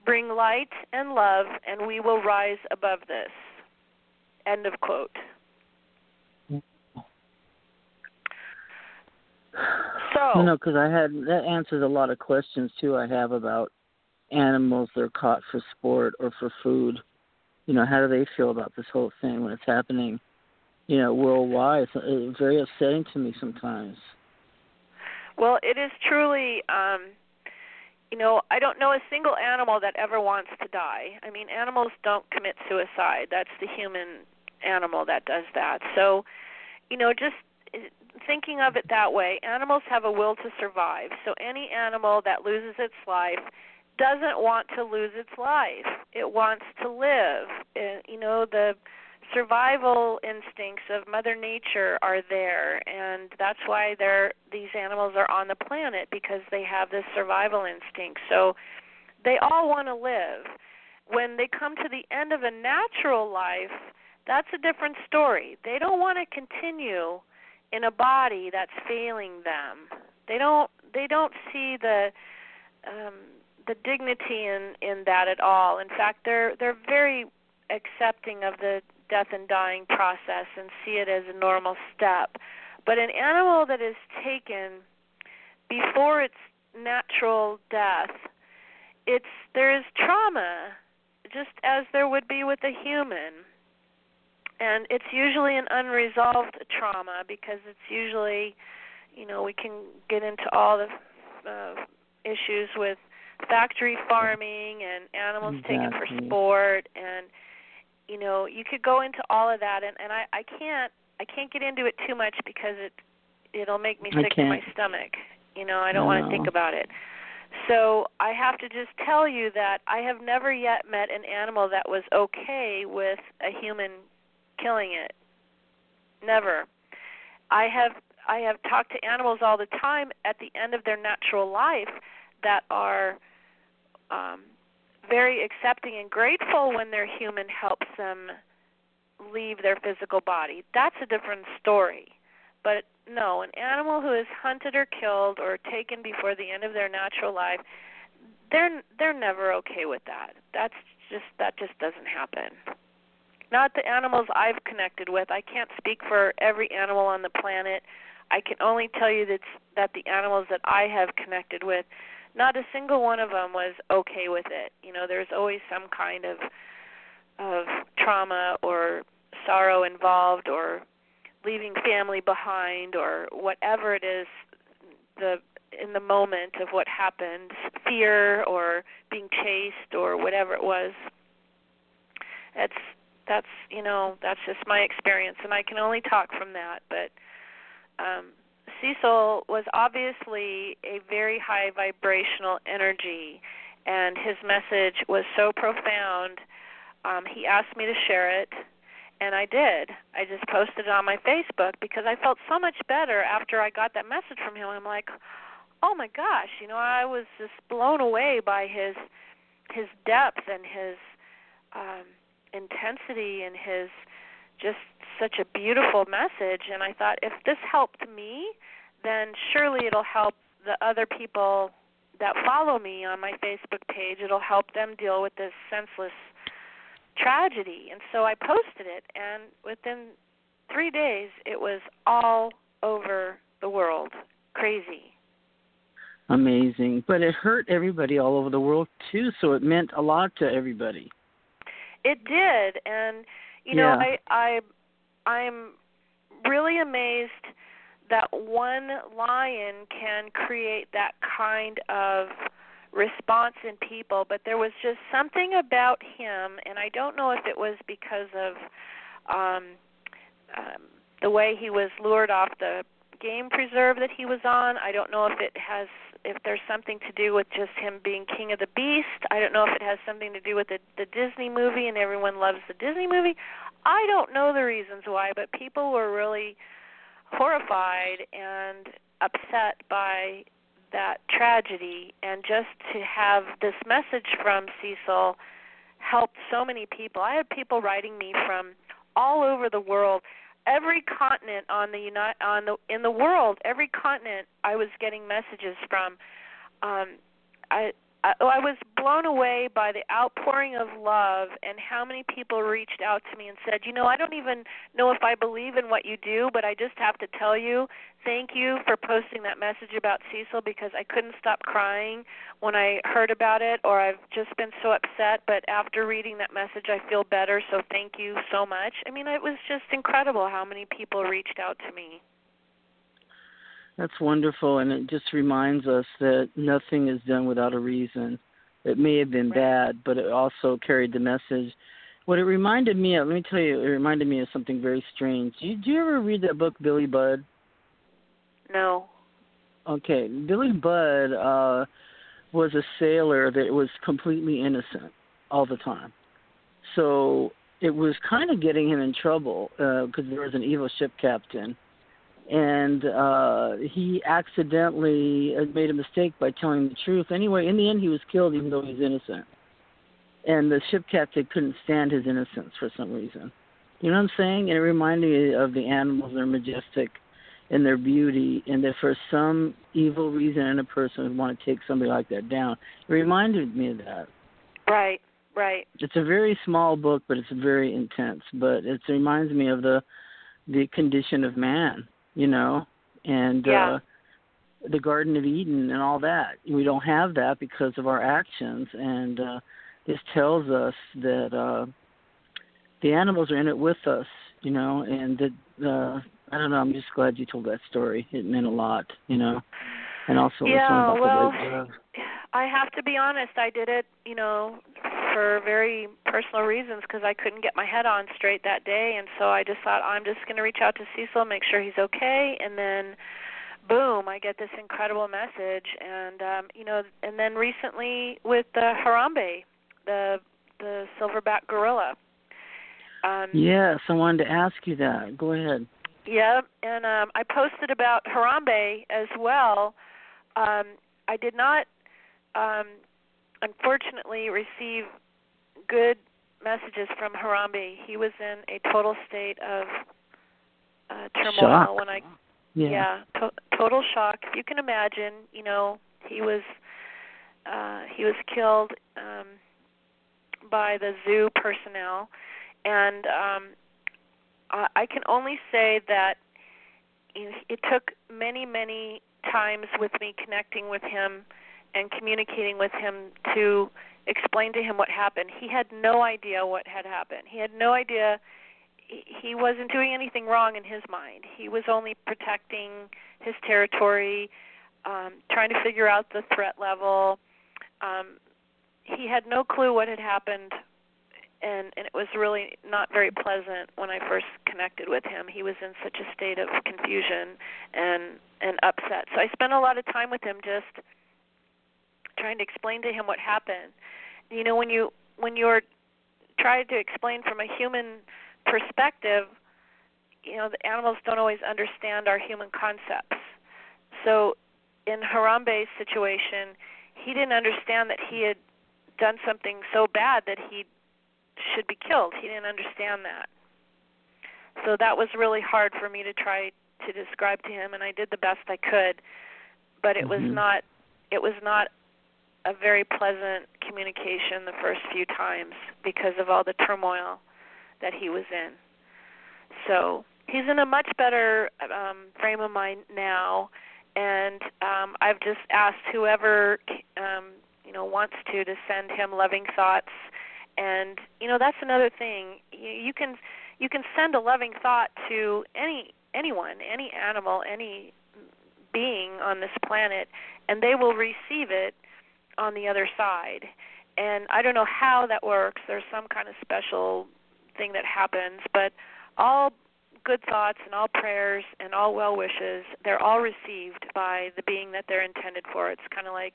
S4: bring light and love, and we will rise above this. End of quote. So,
S3: know, because I had that answers a lot of questions too. I have about animals that are caught for sport or for food. You know, how do they feel about this whole thing when it's happening? You know, worldwide. It's, it's very upsetting to me sometimes.
S4: Well, it is truly. um you know, I don't know a single animal that ever wants to die. I mean, animals don't commit suicide. That's the human animal that does that. So, you know, just thinking of it that way, animals have a will to survive. So any animal that loses its life doesn't want to lose its life. It wants to live. And, you know, the survival instincts of mother nature are there and that's why they're these animals are on the planet because they have this survival instinct. So they all want to live. When they come to the end of a natural life, that's a different story. They don't want to continue in a body that's failing them. They don't they don't see the um the dignity in in that at all. In fact, they're they're very accepting of the death and dying process and see it as a normal step. But an animal that is taken before its natural death, it's there is trauma just as there would be with a human and it's usually an unresolved trauma because it's usually you know we can get into all the uh, issues with factory farming and animals
S3: exactly.
S4: taken for sport and you know you could go into all of that and and I I can't I can't get into it too much because it it'll make me sick to my stomach you know I don't want to think about it so I have to just tell you that I have never yet met an animal that was okay with a human killing it. Never. I have I have talked to animals all the time at the end of their natural life that are um, very accepting and grateful when their human helps them leave their physical body. That's a different story. But no, an animal who is hunted or killed or taken before the end of their natural life, they're they're never okay with that. That's just that just doesn't happen not the animals I've connected with. I can't speak for every animal on the planet. I can only tell you that that the animals that I have connected with, not a single one of them was okay with it. You know, there's always some kind of of trauma or sorrow involved or leaving family behind or whatever it is the in the moment of what happened, fear or being chased or whatever it was. It's that's you know that's just my experience and i can only talk from that but um cecil was obviously a very high vibrational energy and his message was so profound um he asked me to share it and i did. I just posted it on my facebook because i felt so much better after i got that message from him. I'm like oh my gosh you know i was just blown away by his his depth and his um intensity and his just such a beautiful message. And I thought if this helped me then surely it'll help the other people that follow me on my Facebook page. It'll help them deal with this senseless tragedy. And so I posted it and within 3 days it was all over the world. Crazy.
S3: Amazing. But it hurt everybody all over the world too so it meant a lot to everybody.
S4: It did, and you know,
S3: yeah.
S4: I I I'm really amazed that one lion can create that kind of response in people but there was just something about him and I don't know if it was because of um um the way he was lured off the game preserve that he was on. I don't know if it has if there's something to do with just him being king of the beast. I don't know if it has something to do with the the Disney movie and everyone loves the Disney movie. I don't know the reasons why, but people were really horrified and upset by that tragedy and just to have this message from Cecil helped so many people. I had people writing me from all over the world every continent on the United on the in the world, every continent I was getting messages from. Um, I I, I was blown away by the outpouring of love and how many people reached out to me and said, "You know, I don't even know if I believe in what you do, but I just have to tell you, thank you for posting that message about Cecil because I couldn't stop crying when I heard about it or I've just been so upset, but after reading that message I feel better, so thank you so much." I mean, it was just incredible how many people reached out to me.
S3: That's wonderful, and it just reminds us that nothing is done without a reason. It may have been
S4: right.
S3: bad, but it also carried the message. What it reminded me of, let me tell you, it reminded me of something very strange. Do you, do you ever read that book, Billy Budd?
S4: No.
S3: Okay, Billy Budd uh, was a sailor that was completely innocent all the time. So it was kind of getting him in trouble because uh, there was an evil ship captain and uh he accidentally made a mistake by telling the truth. Anyway in the end he was killed even though he was innocent. And the ship captain couldn't stand his innocence for some reason. You know what i'm saying? And it reminded me of the animals they're majestic and their beauty and that for some evil reason in a person would want to take somebody like that down. It reminded me of that.
S4: Right right.
S3: It's a very small book but it's very intense. But it reminds me of the the condition of man you know, and
S4: yeah.
S3: uh the Garden of Eden and all that. We don't have that because of our actions and uh this tells us that uh the animals are in it with us, you know, and that uh I don't know, I'm just glad you told that story. It meant a lot, you know. And also
S4: yeah,
S3: about
S4: well, I have to be honest. I did it, you know, for very personal reasons because I couldn't get my head on straight that day, and so I just thought I'm just going to reach out to Cecil, make sure he's okay, and then boom, I get this incredible message, and um, you know, and then recently with the Harambe, the the silverback gorilla. Um,
S3: yes, I wanted to ask you that. Go ahead.
S4: Yeah, and um, I posted about Harambe as well. Um, I did not um, unfortunately receive good messages from Harambe. He was in a total state of uh, turmoil
S3: shock.
S4: when I
S3: yeah,
S4: yeah to- total shock. You can imagine, you know, he was uh he was killed um by the zoo personnel and um I, I can only say that it took many many times with me connecting with him and communicating with him to explain to him what happened. He had no idea what had happened. He had no idea he wasn't doing anything wrong in his mind. He was only protecting his territory, um, trying to figure out the threat level. Um, he had no clue what had happened, and, and it was really not very pleasant when I first connected with him. He was in such a state of confusion and and upset. So I spent a lot of time with him just trying to explain to him what happened. You know, when you when you're trying to explain from a human perspective, you know, the animals don't always understand our human concepts. So in Harambe's situation, he didn't understand that he had done something so bad that he should be killed. He didn't understand that. So that was really hard for me to try to describe to him and I did the best I could, but it
S3: mm-hmm.
S4: was not it was not a very pleasant communication the first few times because of all the turmoil that he was in. So he's in a much better um, frame of mind now, and um, I've just asked whoever um, you know wants to to send him loving thoughts, and you know that's another thing. You, you can you can send a loving thought to any anyone, any animal, any being on this planet, and they will receive it on the other side. And I don't know how that works. There's some kind of special thing that happens, but all good thoughts and all prayers and all well wishes, they're all received by the being that they're intended for. It's kind of like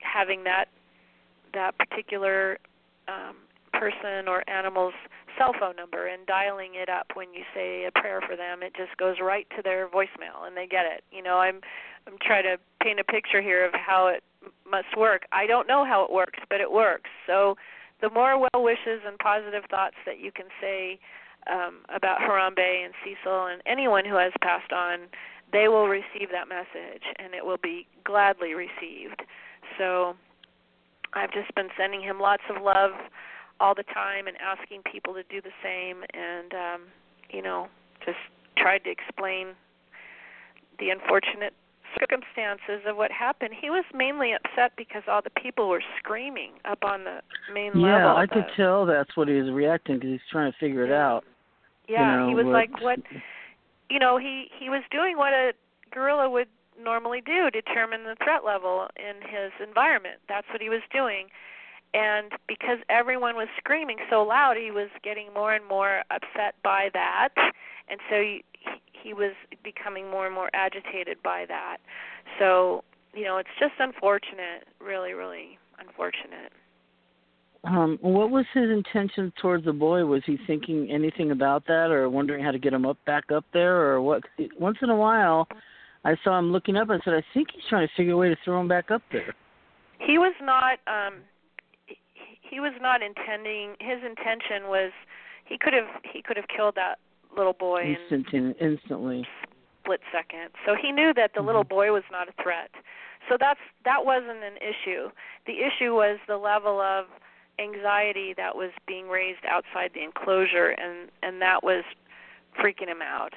S4: having that that particular um, person or animal's cell phone number and dialing it up when you say a prayer for them it just goes right to their voicemail and they get it you know i'm i'm trying to paint a picture here of how it must work. I don't know how it works, but it works. So the more well wishes and positive thoughts that you can say um, about Harambe and Cecil and anyone who has passed on, they will receive that message and it will be gladly received. So I've just been sending him lots of love all the time and asking people to do the same and um you know just tried to explain the unfortunate circumstances of what happened. He was mainly upset because all the people were screaming up on the main
S3: yeah,
S4: level.
S3: Yeah,
S4: I
S3: could tell that's what he was reacting because he's trying to figure it out.
S4: Yeah,
S3: you know,
S4: he was
S3: what,
S4: like what you know, he he was doing what a gorilla would normally do, determine the threat level in his environment. That's what he was doing. And because everyone was screaming so loud, he was getting more and more upset by that. And so he, he was becoming more and more agitated by that. So, you know, it's just unfortunate, really, really unfortunate.
S3: Um, what was his intention towards the boy? Was he thinking anything about that, or wondering how to get him up back up there, or what? Once in a while, I saw him looking up. I said, I think he's trying to figure a way to throw him back up there.
S4: He was not. um He was not intending. His intention was he could have he could have killed that little boy
S3: Instant,
S4: in
S3: instantly.
S4: split second. So he knew that the mm-hmm. little boy was not a threat. So that's that wasn't an issue. The issue was the level of anxiety that was being raised outside the enclosure and and that was freaking him out.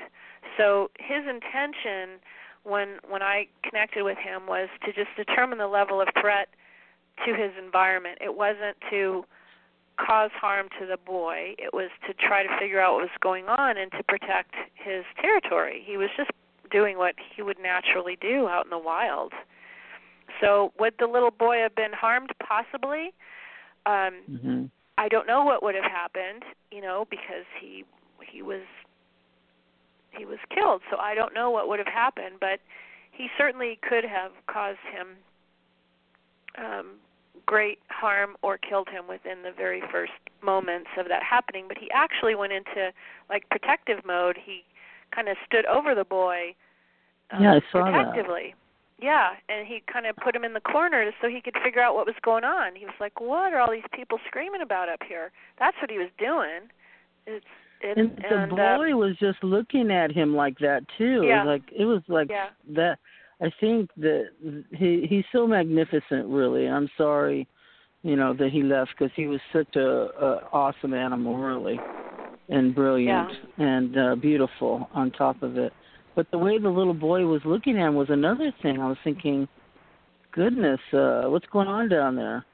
S4: So his intention when when I connected with him was to just determine the level of threat to his environment. It wasn't to cause harm to the boy. It was to try to figure out what was going on and to protect his territory. He was just doing what he would naturally do out in the wild. So would the little boy have been harmed possibly? Um
S3: hmm
S4: I don't know what would have happened, you know, because he he was he was killed. So I don't know what would have happened, but he certainly could have caused him um great harm or killed him within the very first moments of that happening, but he actually went into like protective mode. He kind of stood over the boy um,
S3: Yeah, I saw that.
S4: protectively. Yeah, and he kind of put him in the corner so he could figure out what was going on. He was like, "What are all these people screaming about up here?" That's what he was doing. It's it,
S3: And the
S4: and, uh,
S3: boy was just looking at him like that too.
S4: Yeah.
S3: It was like it was like
S4: Yeah.
S3: that. I think that he he's so magnificent. Really, I'm sorry, you know, that he left because he was such a, a awesome animal, really, and brilliant and uh, beautiful on top of it. But the way the little boy was looking at him was another thing. I was thinking, goodness, uh, what's going on down there?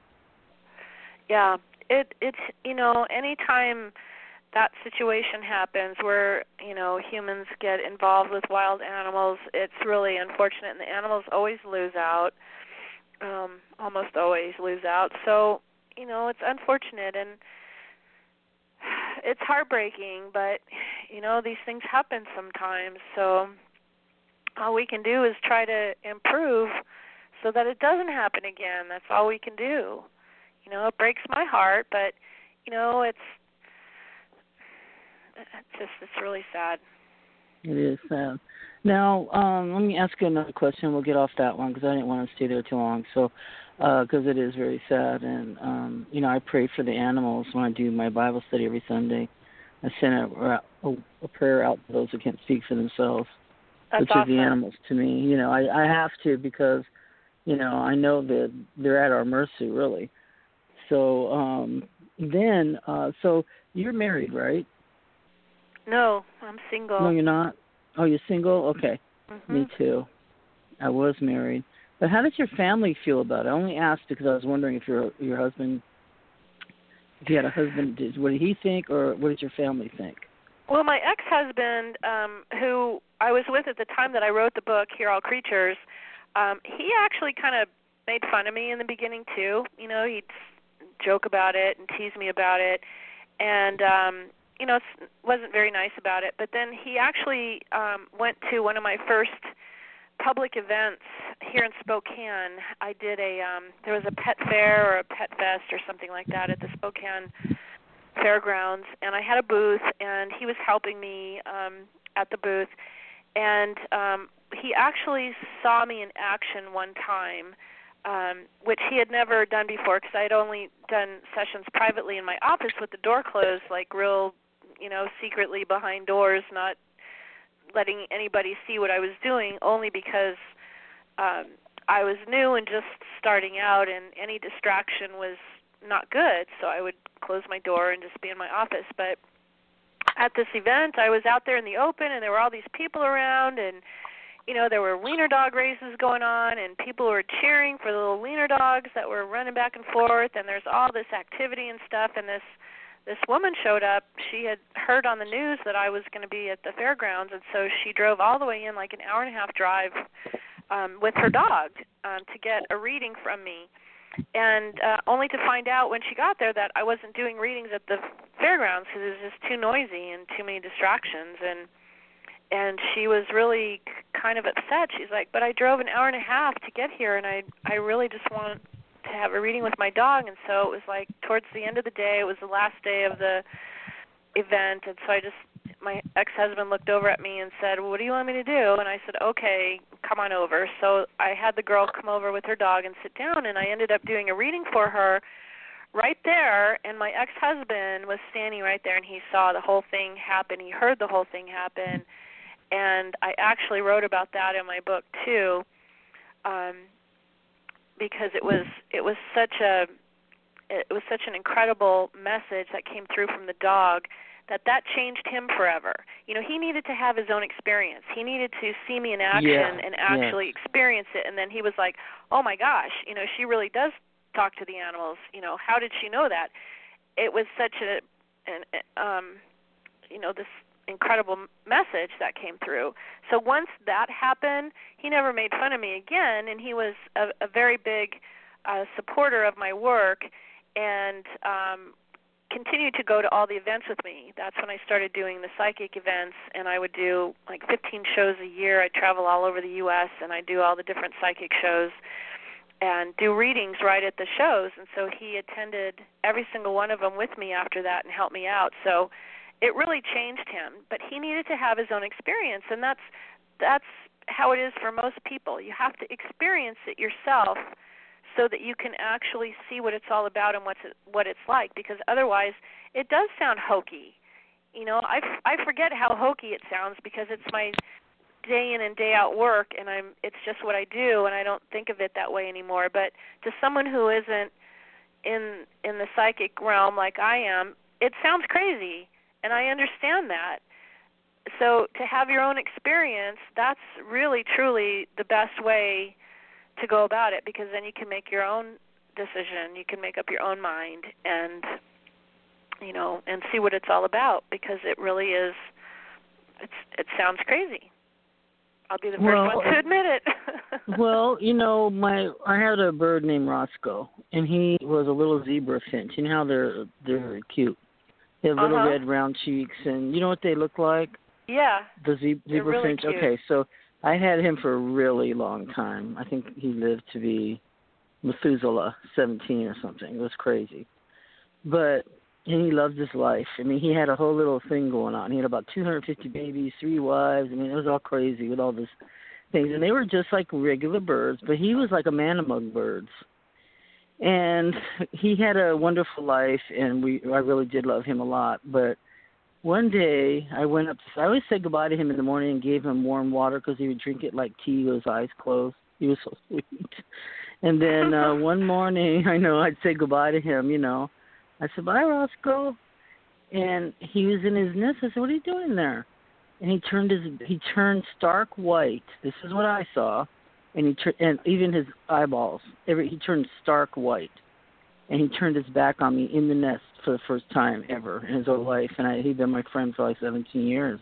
S4: Yeah, it it's you know anytime that situation happens where you know humans get involved with wild animals, it's really unfortunate, and the animals always lose out. Um, almost always lose out. So you know it's unfortunate and it's heartbreaking, but you know these things happen sometimes. So all we can do is try to improve so that it doesn't happen again. That's all we can do. You know, it breaks my heart, but you know, it's it's just it's really sad.
S3: It is sad. Now, um, let me ask you another question. We'll get off that one because I didn't want to stay there too long. So, because it is very sad, and um, you know, I pray for the animals when I do my Bible study every Sunday. I send a, a, a prayer out to those who can't speak for themselves,
S4: That's
S3: which
S4: awesome.
S3: is the animals to me. You know, I, I have to because, you know, I know that they're at our mercy, really. So um, then, uh, so you're married, right?
S4: No, I'm single.
S3: No, you're not. Oh, you're single. Okay.
S4: Mhm.
S3: Me too. I was married. But how does your family feel about it? I only asked because I was wondering if your your husband, if you had a husband, did, what did he think, or what did your family think?
S4: Well, my ex-husband, um, who I was with at the time that I wrote the book "Hear All Creatures," um, he actually kind of made fun of me in the beginning too. You know, he'd joke about it and tease me about it, and um, you know, wasn't very nice about it. But then he actually um, went to one of my first public events here in Spokane. I did a um, there was a pet fair or a pet fest or something like that at the Spokane fairgrounds and I had a booth and he was helping me um at the booth and um he actually saw me in action one time um which he had never done before because I had only done sessions privately in my office with the door closed like real you know secretly behind doors not letting anybody see what I was doing only because um I was new and just starting out, and any distraction was not good. So I would close my door and just be in my office. But at this event, I was out there in the open, and there were all these people around, and you know there were wiener dog races going on, and people were cheering for the little wiener dogs that were running back and forth, and there's all this activity and stuff, and this this woman showed up. She had heard on the news that I was going to be at the fairgrounds, and so she drove all the way in, like an hour and a half drive, um, with her dog um, to get a reading from me. And uh, only to find out when she got there that I wasn't doing readings at the fairgrounds because it was just too noisy and too many distractions. And and she was really kind of upset. She's like, "But I drove an hour and a half to get here, and I I really just want to have a reading with my dog." And so it was like towards the end of the day, it was the last day of the event, and so I just my ex-husband looked over at me and said, "What do you want me to do?" And I said, "Okay, come on over." So I had the girl come over with her dog and sit down, and I ended up doing a reading for her right there. And my ex-husband was standing right there, and he saw the whole thing happen. He heard the whole thing happen, and I actually wrote about that in my book too, um, because it was it was such a it was such an incredible message that came through from the dog that that changed him forever. You know, he needed to have his own experience. He needed to see me in action
S3: yeah,
S4: and actually
S3: yeah.
S4: experience it and then he was like, "Oh my gosh, you know, she really does talk to the animals. You know, how did she know that?" It was such a an um you know, this incredible message that came through. So once that happened, he never made fun of me again and he was a, a very big uh supporter of my work and um continued to go to all the events with me. That's when I started doing the psychic events, and I would do like 15 shows a year. I travel all over the U.S. and I do all the different psychic shows and do readings right at the shows. And so he attended every single one of them with me after that and helped me out. So it really changed him, but he needed to have his own experience, and that's that's how it is for most people. You have to experience it yourself so that you can actually see what it's all about and what's what it's like because otherwise it does sound hokey. You know i i forget how hokey it sounds because it's my day in and day out work and i'm it's just what i do and i don't think of it that way anymore. But to someone who isn't in in the psychic realm like i am it sounds crazy and i understand that so to have your own experience that's really truly the best way to go about it because then you can make your own decision. You can make up your own mind and you know and see what it's all about because it really is it's it sounds crazy. I'll be the first
S3: well,
S4: one to admit it.
S3: well, you know, my I had a bird named Roscoe, and he was a little zebra finch. You know how they're they're cute. They have little
S4: uh-huh.
S3: red round cheeks, and you know what they look like?
S4: Yeah.
S3: The ze- zebra
S4: really
S3: finch.
S4: cute.
S3: Okay, so I had him for a really long time. I think he lived to be Methuselah, 17 or something. It was crazy. But and he loved his life. I mean, he had a whole little thing going on. He had about 250 babies, three wives. I mean, it was all crazy with all this things. And they were just like regular birds, but he was like a man among birds. And he had a wonderful life, and we I really did love him a lot. But one day I went up. to, I always said goodbye to him in the morning and gave him warm water because he would drink it like tea with his eyes closed. He was so sweet. And then uh one morning, I know I'd say goodbye to him. You know, I said bye, Roscoe, and he was in his nest. I said, "What are you doing there?" And he turned his he turned stark white. This is what I saw, and he tur- and even his eyeballs. Every he turned stark white and he turned his back on me in the nest for the first time ever in his whole life. And I, he'd been my friend for like 17 years.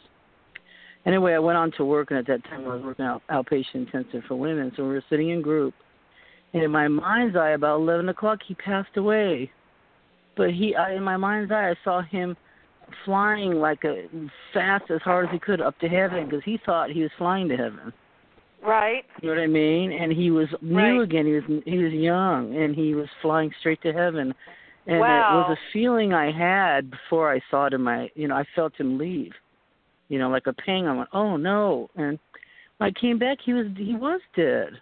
S3: Anyway, I went on to work, and at that time I was working out outpatient intensive for women. So we were sitting in group, and in my mind's eye, about 11 o'clock, he passed away. But he, I, in my mind's eye, I saw him flying like a fast as hard as he could up to heaven because he thought he was flying to heaven.
S4: Right.
S3: You know what I mean? And he was new
S4: Right.
S3: again. He was he was young, and he was flying straight to heaven. And
S4: Wow.
S3: it was a feeling I had before I saw it in my. You know, I felt him leave. You know, like a pang. I went, oh no! And when I came back, he was he was dead,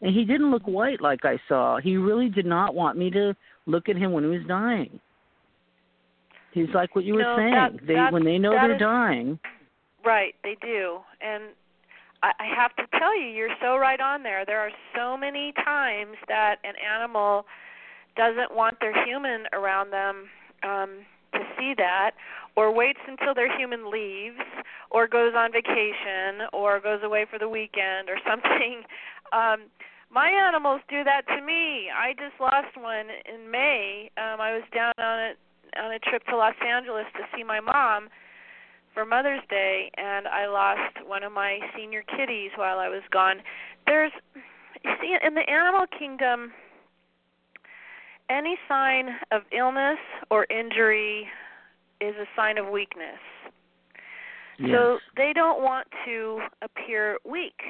S3: and he didn't look white like I saw. He really did not want me to look at him when he was dying. He's like what you were
S4: No,
S3: saying.
S4: that-
S3: they when they know they're
S4: is-
S3: dying.
S4: Right, they do. And I, I have to tell you, you're so right on there. There are so many times that an animal doesn't want their human around them um, to see that, or waits until their human leaves, or goes on vacation, or goes away for the weekend, or something. Um, my animals do that to me. I just lost one in May. Um, I was down on a on a trip to Los Angeles to see my mom for Mother's Day, and I lost one of my senior kitties while I was gone. There's, you see, in the animal kingdom, any sign of illness or injury is a sign of weakness.
S3: Yes.
S4: So they don't want to appear weak.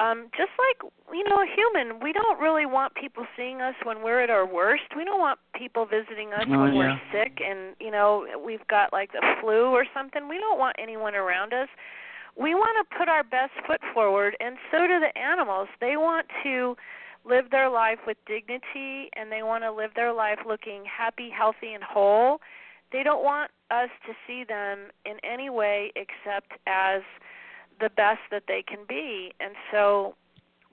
S4: Um, just like you know, a human, we don't really want people seeing us when we're at our worst. We don't want people visiting us
S3: Oh,
S4: when
S3: yeah.
S4: we're sick and you know we've got like the flu or something. We don't want anyone around us. We want to put our best foot forward, and so do the animals. They want to live their life with dignity, and they want to live their life looking happy, healthy, and whole. They don't want us to see them in any way except as the best that they can be. And so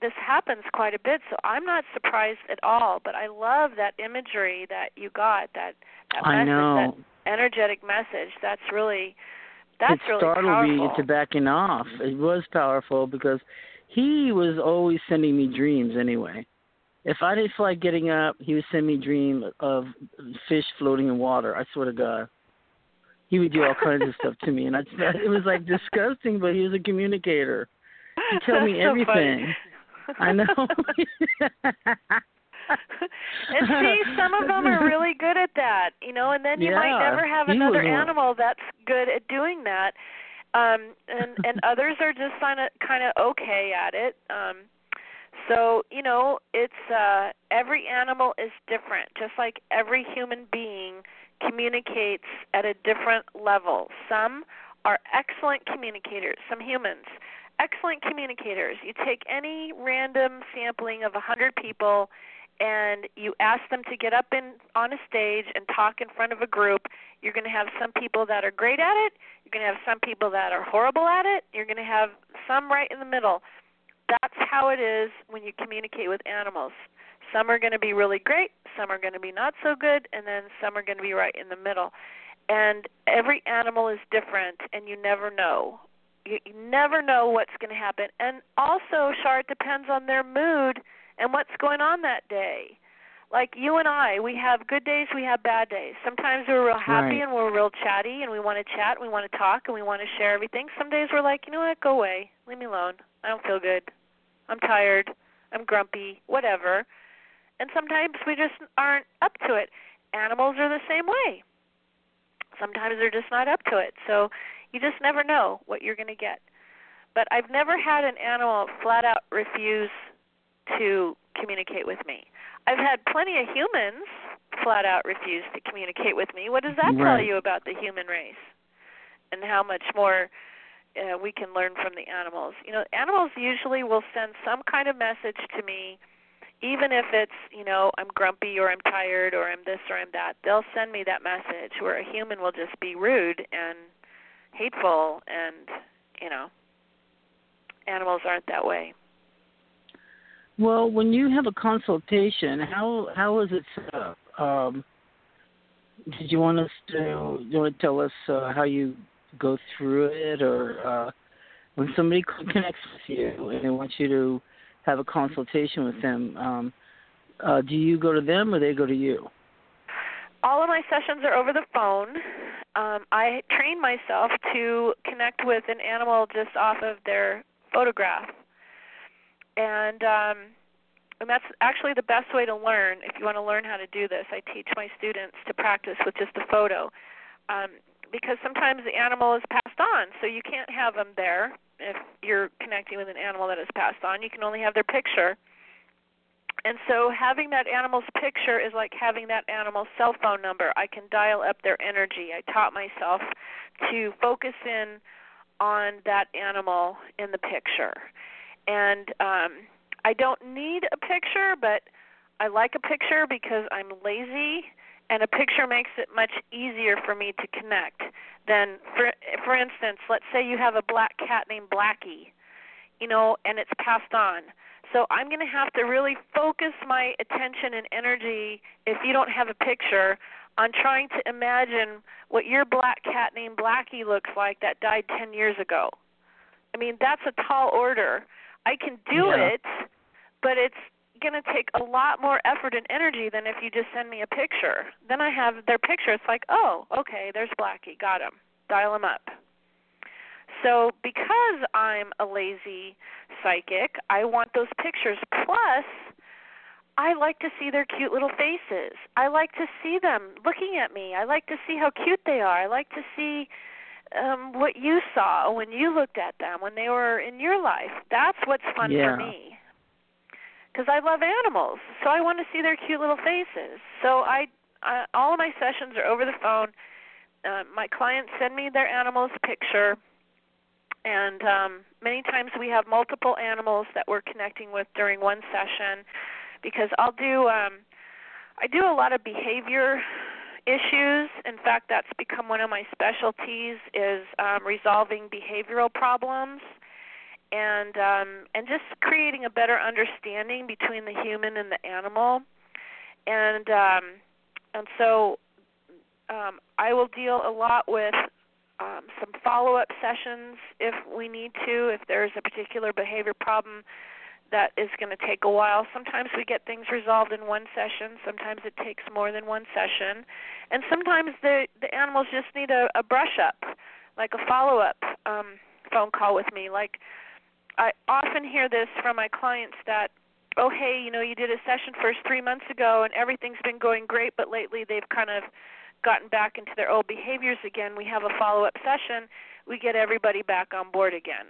S4: this happens quite a bit. So I'm not surprised at all, but I love that imagery that you got, that that
S3: I
S4: message,
S3: know.
S4: that energetic message. That's really that's
S3: it
S4: really
S3: startled
S4: powerful.
S3: me into backing off. It was powerful because he was always sending me dreams anyway. If I didn't feel like getting up, he would send me dream of fish floating in water. I swear to God. He would do all kinds of stuff to me, and I, it was like disgusting. But he was a communicator. He'd tell me
S4: That's so funny.
S3: everything. I know.
S4: and see, some of them are really good at that, you know, and then you might never have another animal that's good at doing that. Um and and others are just kind of kind of okay at it. Um so, you know, it's uh every animal is different, just like every human being communicates at a different level. Some are excellent communicators, some humans excellent communicators. You take any random sampling of a 100 people and you ask them to get up in on a stage and talk in front of a group, you're going to have some people that are great at it, you're going to have some people that are horrible at it, you're going to have some right in the middle. That's how it is when you communicate with animals. Some are going to be really great, some are going to be not so good, and then some are going to be right in the middle. And every animal is different, and you never know you, you never know what's going to happen. And also, Char, it depends on their mood and what's going on that day. Like you and I, we have good days, we have bad days. Sometimes we're real happy
S3: Right.
S4: and we're real chatty and we want to chat, and we want to talk, and we want to share everything. Some days we're like, you know what, go away, leave me alone. I don't feel good. I'm tired. I'm grumpy. Whatever. And sometimes we just aren't up to it. Animals are the same way. Sometimes they're just not up to it. So you just never know what you're going to get. But I've never had an animal flat out refuse to communicate with me. I've had plenty of humans flat out refuse to communicate with me. What does that tell you about the human race and how much more uh, we can learn from the animals? You know, animals usually will send some kind of message to me even if it's you know i'm grumpy or i'm tired or i'm this or i'm that they'll send me that message where a human will just be rude and hateful and you know animals aren't that way
S3: Well, when you have a consultation, how how is it set up? Um, did you want us to you want to tell us uh, how you go through it, or uh, when somebody connects with you and they want you to have a consultation with them, um, uh, do you go to them or they go to you?
S4: all of my sessions are over the phone. Um, i train myself to connect with an animal just off of their photograph. And um and that's actually the best way to learn if you want to learn how to do this. I teach my students to practice with just a photo um, because sometimes the animal is passed on so you can't have them there if you're connecting with an animal that is passed on you can only have their picture and so having that animal's picture is like having that animal's cell phone number. I can dial up their energy. I taught myself to focus in on that animal in the picture. And um I don't need a picture, but I like a picture because I'm lazy and a picture makes it much easier for me to connect than for for instance, let's say you have a black cat named Blackie you know, and it's passed on. So I'm going to have to really focus my attention and energy if you don't have a picture on trying to imagine what your black cat named Blackie looks like that died 10 years ago. I mean, that's a tall order. I can do
S3: Yeah.
S4: it, but it's going to take a lot more effort and energy than if you just send me a picture. Then I have their picture. It's like, oh, okay, there's Blackie. Got him. Dial him up. So because I'm a lazy psychic, I want those pictures. Plus, I like to see their cute little faces. I like to see them looking at me. I like to see how cute they are. I like to see um what you saw when you looked at them when they were in your life. That's what's fun
S3: Yeah.
S4: for me. Cuz I love animals. So I want to see their cute little faces. So I, I all of my sessions are over the phone. Uh, my clients send me their animal's picture and um many times we have multiple animals that we're connecting with during one session because I'll do um I do a lot of behavior issues. In fact, that's become one of my specialties is um resolving behavioral problems and um and just creating a better understanding between the human and the animal. And um and so um I will deal a lot with um, some follow up sessions if we need to, if there's a particular behavior problem that is going to take a while. Sometimes we get things resolved in one session, sometimes it takes more than one session, and sometimes the the animals just need a, a brush up, like a follow up um, phone call with me. Like I often hear this from my clients that oh hey you know you did a session first three months ago and everything's been going great but lately they've kind of gotten back into their old behaviors again, we have a follow up session, we get everybody back on board again.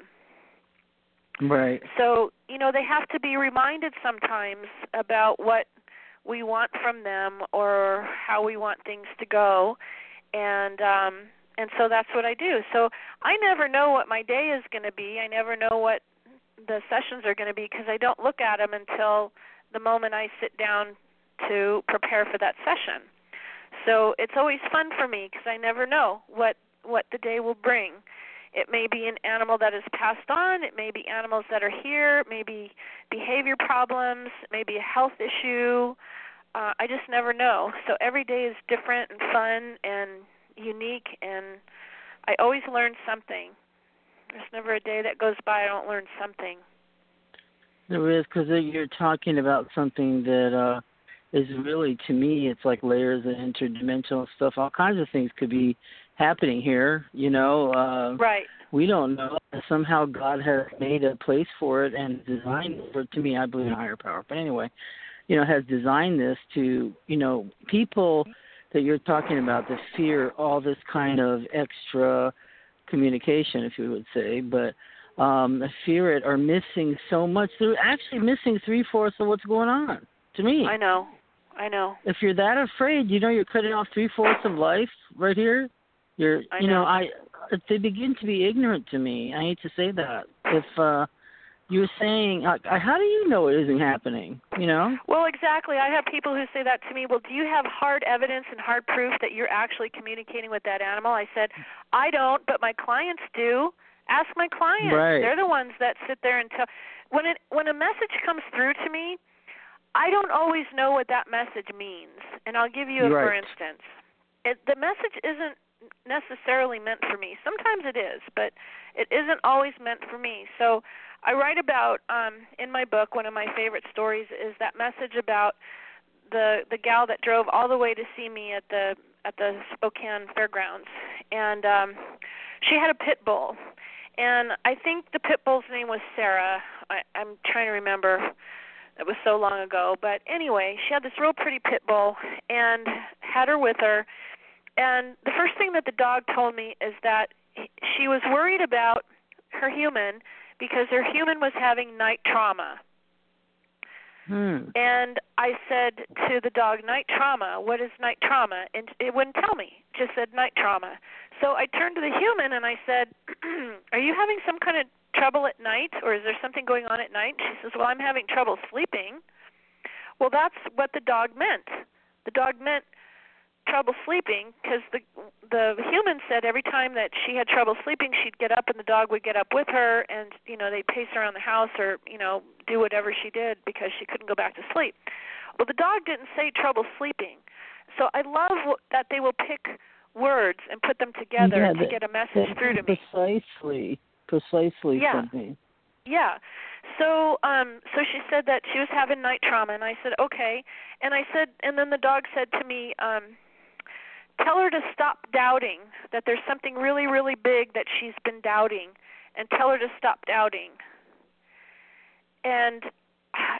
S3: Right.
S4: So, you know, they have to be reminded sometimes about what we want from them or how we want things to go. And um and so that's what I do. So I never know what my day is going to be. I never know what the sessions are going to be because I don't look at them until the moment I sit down to prepare for that session. So it's always fun for me because I never know what what the day will bring. It may be an animal that is passed on. It may be animals that are here. It may be behavior problems. It may be a health issue. Uh, I just never know. So every day is different and fun and unique, and I always learn something. There's never a day that goes by I don't learn something.
S3: There is because you're talking about something that uh is really to me it's like layers of interdimensional stuff. All kinds of things could be happening here. You know, uh,
S4: Right.
S3: we don't know. Somehow God has made a place for it and designed for to me. I believe in higher power, but anyway, you know, has designed this to you know people that you're talking about the fear all this kind of extra communication, if you would say, but um fear it are missing so much. They're actually missing three fourths of what's going on. To me,
S4: I know. I know.
S3: if you're that afraid, you know you're cutting off three fourths of life right here. You're,
S4: I
S3: you know,
S4: know.
S3: I they begin to be ignorant to me. I hate to say that. If uh you were saying, uh, how do you know it isn't happening? You know,
S4: Well, exactly. I have people who say that to me. Well, do you have hard evidence and hard proof that you're actually communicating with that animal? I said, I don't, but my clients do. Ask my clients.
S3: Right.
S4: They're the ones that sit there and tell. When it when a message comes through to me, I don't always know what that message means. And I'll give you a for instance. It, the message isn't necessarily meant for me. Sometimes it is, but it isn't always meant for me. So I write about um in my book one of my favorite stories is that message about the the gal that drove all the way to see me at the at the Spokane fairgrounds and um she had a pit bull and I think the pit bull's name was Sarah. I I'm trying to remember. It was so long ago, but anyway, she had this real pretty pit bull and had her with her. And the first thing that the dog told me is that she was worried about her human because their human was having night trauma.
S3: hmm.
S4: And I said to the dog, night trauma, what is night trauma? And it wouldn't tell me. It just said night trauma. So I turned to the human and I said, Are you having some kind of trouble at night or is there something going on at night? She says, Well, I'm having trouble sleeping. Well, that's what the dog meant. The dog meant trouble sleeping because the the human said every time that she had trouble sleeping, she'd get up and the dog would get up with her, and you know they'd pace around the house or you know do whatever she did because she couldn't go back to sleep. Well, the dog didn't say trouble sleeping, so I love that they will pick words and put them together
S3: yeah,
S4: to
S3: that,
S4: get a message through to me.
S3: Precisely, precisely
S4: yeah.
S3: something.
S4: Yeah. So um so she said that she was having night trauma and I said, "Okay." And I said and then the dog said to me, um tell her to stop doubting that there's something really really big that she's been doubting and tell her to stop doubting. And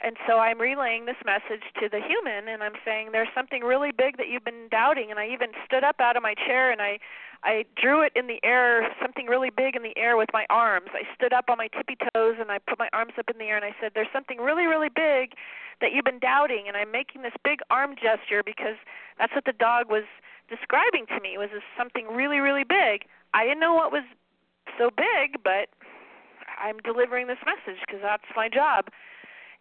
S4: and so I'm relaying this message to the human and I'm saying there's something really big that you've been doubting and I even stood up out of my chair and I I drew it in the air, something really big in the air with my arms. I stood up on my tippy toes and I put my arms up in the air and I said there's something really really big that you've been doubting and I'm making this big arm gesture because that's what the dog was describing to me was something really really big. I didn't know what was so big, but I'm delivering this message because that's my job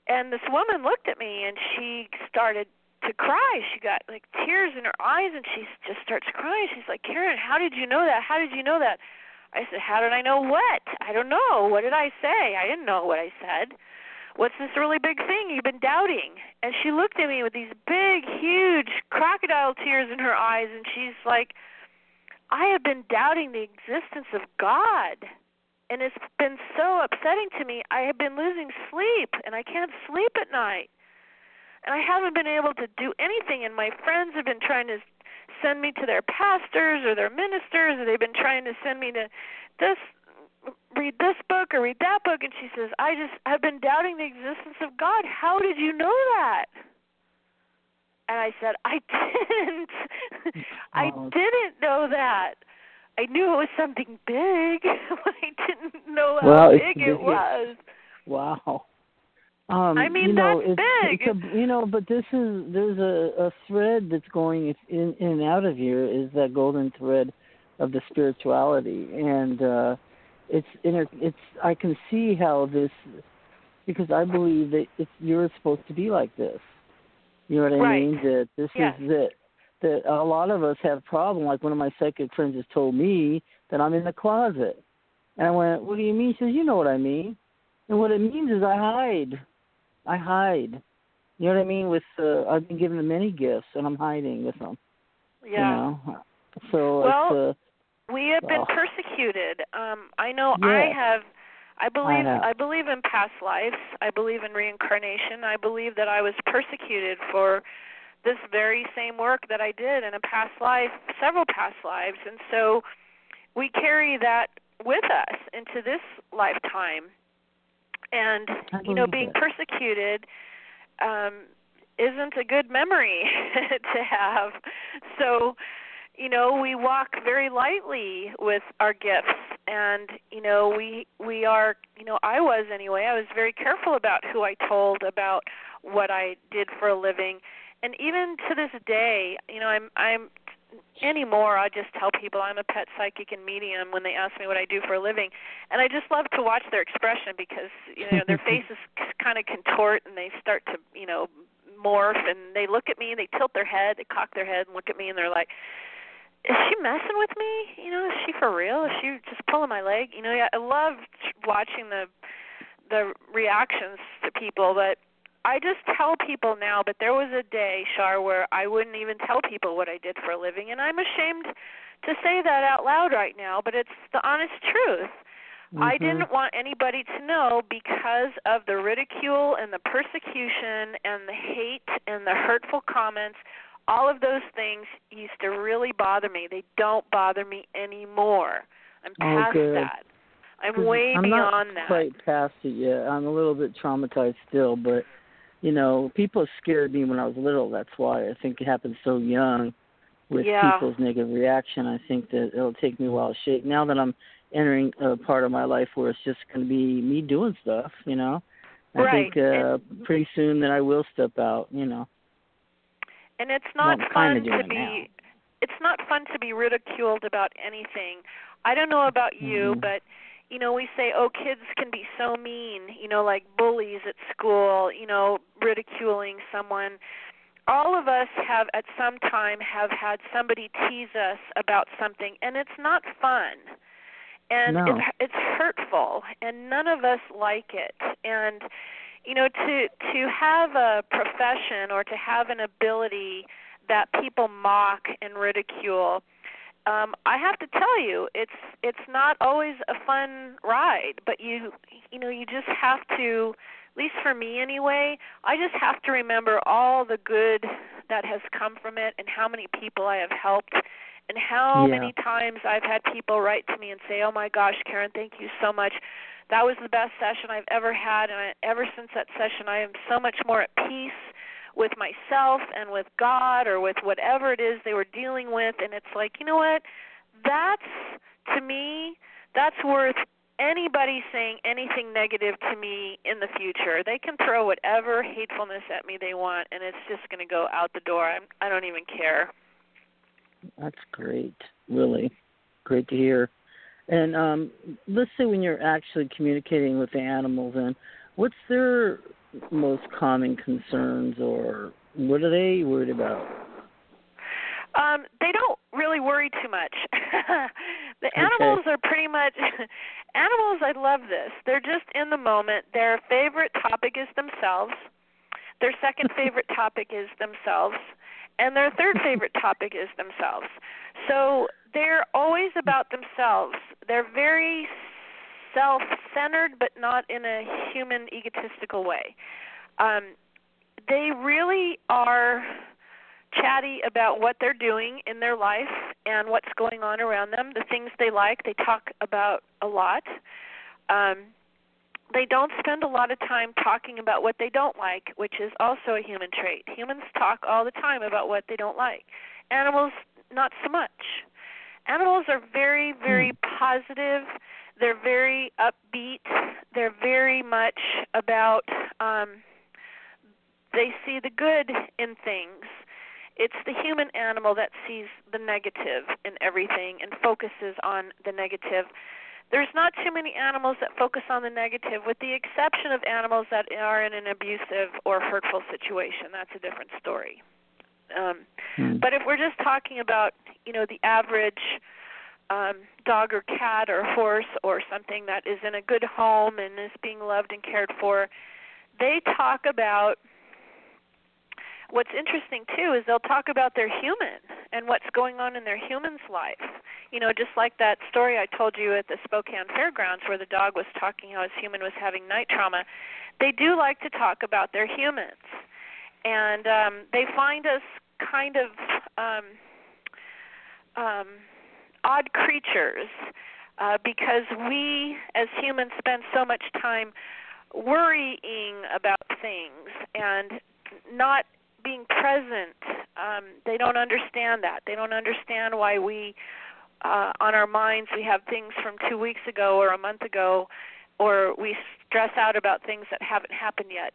S4: and this woman looked at me and she started to cry. She got like tears in her eyes and she just starts crying. She's like, "Karen, how did you know that? How did you know that?" I said, "How did I know what? I don't know. What did I say? I didn't know what I said. What's this really big thing you've been doubting?" And she looked at me with these big, huge crocodile tears in her eyes and she's like, "I have been doubting the existence of God." and it's been so upsetting to me. I have been losing sleep and I can't sleep at night. And I haven't been able to do anything and my friends have been trying to send me to their pastors or their ministers or they've been trying to send me to this read this book or read that book and she says, "I just I've been doubting the existence of God. How did you know that?" And I said, "I didn't. I didn't know that." I knew it was something big. But i didn't know how
S3: well,
S4: big
S3: it
S4: was.
S3: Wow. Um,
S4: I mean,
S3: you know,
S4: that's
S3: it's,
S4: big.
S3: It's a, you know, but this is there's a, a thread that's going in, in and out of here is that golden thread of the spirituality, and uh, it's inter, it's I can see how this because I believe that it's you're supposed to be like this. You know what I
S4: right.
S3: mean? That this
S4: yes.
S3: is it that a lot of us have problem. Like one of my psychic friends has told me that I'm in the closet, and I went, "What do you mean?" She says, "You know what I mean." And what it means is I hide. I hide. You know what I mean? With uh, I've been given many gifts, and I'm hiding with them.
S4: Yeah.
S3: You know? So
S4: well,
S3: it's, uh,
S4: we have been persecuted. Um, I know
S3: Yeah.
S4: I have. I believe
S3: have.
S4: I believe in past lives. I believe in reincarnation. I believe that I was persecuted for this very same work that I did in a past life, several past lives, and so we carry that with us into this lifetime. And you know, being
S3: it.
S4: persecuted um isn't a good memory to have. So, you know, we walk very lightly with our gifts and you know, we we are, you know, I was anyway. I was very careful about who I told about what I did for a living and even to this day, you know, I'm I'm anymore I just tell people I'm a pet psychic and medium when they ask me what I do for a living. And I just love to watch their expression because, you know, their faces kind of contort and they start to, you know, morph and they look at me and they tilt their head, they cock their head and look at me and they're like is she messing with me? You know, is she for real? Is she just pulling my leg? You know, yeah, I love watching the the reactions to people, but I just tell people now, but there was a day, Shar, where I wouldn't even tell people what I did for a living, and I'm ashamed to say that out loud right now, but it's the honest truth.
S3: Mm-hmm.
S4: I didn't want anybody to know because of the ridicule and the persecution and the hate and the hurtful comments. All of those things used to really bother me. They don't bother me anymore. I'm
S3: Oh,
S4: past
S3: good.
S4: that. I'm way
S3: I'm
S4: beyond that.
S3: I'm not quite past it yet. I'm a little bit traumatized still, but you know, people scared me when I was little. That's why I think it happened so young with
S4: Yeah.
S3: people's negative reaction. I think that it'll take me a while to shake. Now that I'm entering a part of my life where it's just going to be me doing stuff, you know, I
S4: Right.
S3: think uh, pretty soon that I will step out. You know.
S4: And it's not
S3: Well,
S4: fun to be it's not fun to be ridiculed about anything. I don't know about you
S3: Mhm.
S4: but you know we say oh kids can be so mean you know like bullies at school you know ridiculing someone. All of us have at some time have had somebody tease us about something and it's not fun. And
S3: no.
S4: it's it's hurtful and none of us like it. And you know to to have a profession or to have an ability that people mock and ridicule um i have to tell you it's it's not always a fun ride but you you know you just have to at least for me anyway i just have to remember all the good that has come from it and how many people i have helped and how
S3: yeah.
S4: many times I've had people write to me and say, "Oh my gosh, Karen, thank you so much. That was the best session I've ever had, and I, ever since that session, I am so much more at peace with myself and with God or with whatever it is they were dealing with." And it's like, you know what? That's to me, that's worth anybody saying anything negative to me in the future. They can throw whatever hatefulness at me they want, and it's just going to go out the door. I'm, I don't even care.
S3: That's great. Really great to hear. And um, let's say when you're actually communicating with the animals, and what's their most common concerns, or what are they worried about?
S4: Um, they don't really worry too much. the animals
S3: okay.
S4: are pretty much animals. I love this. They're just in the moment. Their favorite topic is themselves. Their second favorite topic is themselves and their third favorite topic is themselves. So they're always about themselves. They're very self centered, but not in a human egotistical way. Um, they really are chatty about what they're doing in their life and what's going on around them, the things they like. They talk about a lot. Um, they don't spend a lot of time talking about what they don't like, which is also a human trait. Humans talk all the time about what they don't like. Animals, not so much. Animals are very, very
S3: hmm.
S4: positive. They're very upbeat. They're very much about, um, they see the good in things. It's the human animal that sees the negative in everything and focuses on the negative there's not too many animals that focus on the negative, with the exception of animals that are in an abusive or hurtful situation. That's a different story. Um,
S3: hmm.
S4: But if we're just talking about, you know, the average um, dog or cat or horse or something that is in a good home and is being loved and cared for, they talk about what's interesting too is they'll talk about their human and what's going on in their human's life. You know, just like that story I told you at the Spokane Fairgrounds where the dog was talking how his human was having night trauma. They do like to talk about their humans. And um they find us kind of um um odd creatures uh because we as humans spend so much time worrying about things and not being present. Um, they don't understand that. They don't understand why we, uh, on our minds, we have things from two weeks ago or a month ago, or we stress out about things that haven't happened yet.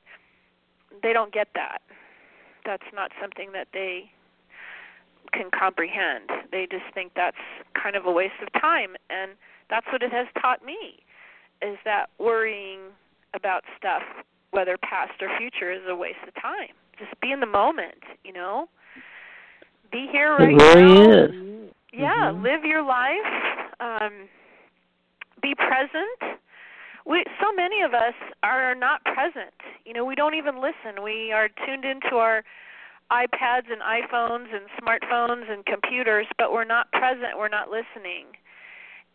S4: They don't get that. That's not something that they can comprehend. They just think that's kind of a waste of time, and that's what it has taught me. Is that worrying about stuff, whether past or future, is a waste of time just be in the moment, you know. Be here right
S3: it really
S4: now.
S3: is.
S4: Yeah,
S3: mm-hmm.
S4: live your life. Um be present. We so many of us are not present. You know, we don't even listen. We are tuned into our iPads and iPhones and smartphones and computers, but we're not present. We're not listening.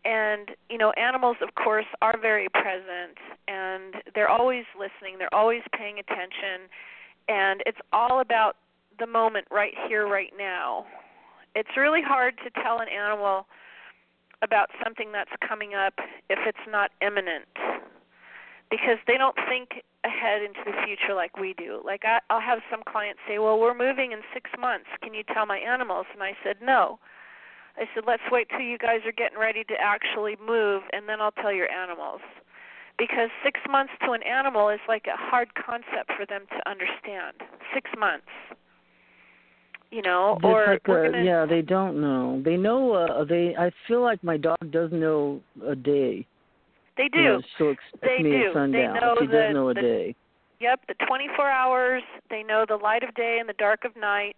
S4: And you know, animals, of course, are very present, and they're always listening. They're always paying attention and it's all about the moment right here right now it's really hard to tell an animal about something that's coming up if it's not imminent because they don't think ahead into the future like we do like I, i'll have some clients say well we're moving in six months can you tell my animals and i said no i said let's wait till you guys are getting ready to actually move and then i'll tell your animals because six months to an animal is like a hard concept for them to understand. Six months, you know,
S3: Just
S4: or
S3: like a,
S4: gonna,
S3: yeah, they don't know. They know. Uh, they. I feel like my dog does know a day.
S4: They do.
S3: Know, she'll expect
S4: they
S3: me
S4: do.
S3: at sundown.
S4: They know
S3: she
S4: the,
S3: does know a
S4: the,
S3: day.
S4: Yep, the 24 hours. They know the light of day and the dark of night.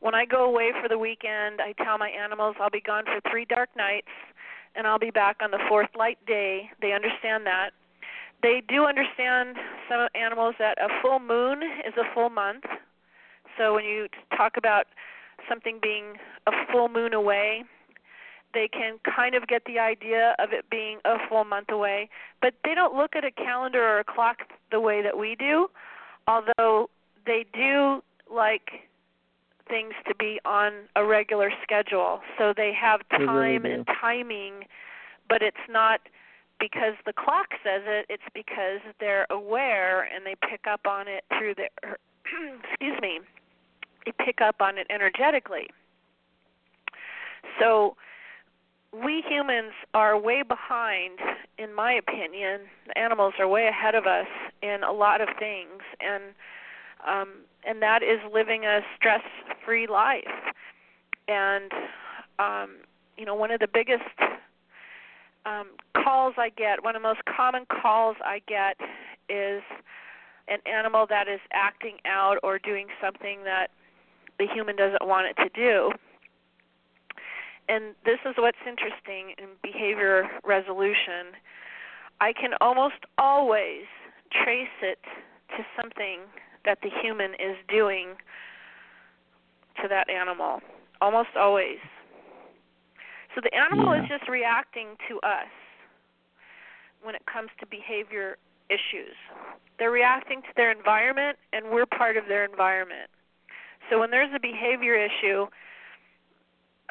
S4: When I go away for the weekend, I tell my animals I'll be gone for three dark nights and I'll be back on the fourth light day. They understand that. They do understand some animals that a full moon is a full month. So when you talk about something being a full moon away, they can kind of get the idea of it being a full month away, but they don't look at a calendar or a clock the way that we do, although they do like things to be on a regular schedule. So they have time
S3: really
S4: and timing, but it's not because the clock says it, it's because they're aware and they pick up on it through their excuse me. They pick up on it energetically. So we humans are way behind in my opinion. Animals are way ahead of us in a lot of things and um and that is living a stress free life. And um you know one of the biggest um calls i get one of the most common calls i get is an animal that is acting out or doing something that the human doesn't want it to do and this is what's interesting in behavior resolution. I can almost always trace it to something that the human is doing to that animal. Almost always. So the animal
S3: Yeah.
S4: is just reacting to us when it comes to behavior issues. They're reacting to their environment, and we're part of their environment. So when there's a behavior issue,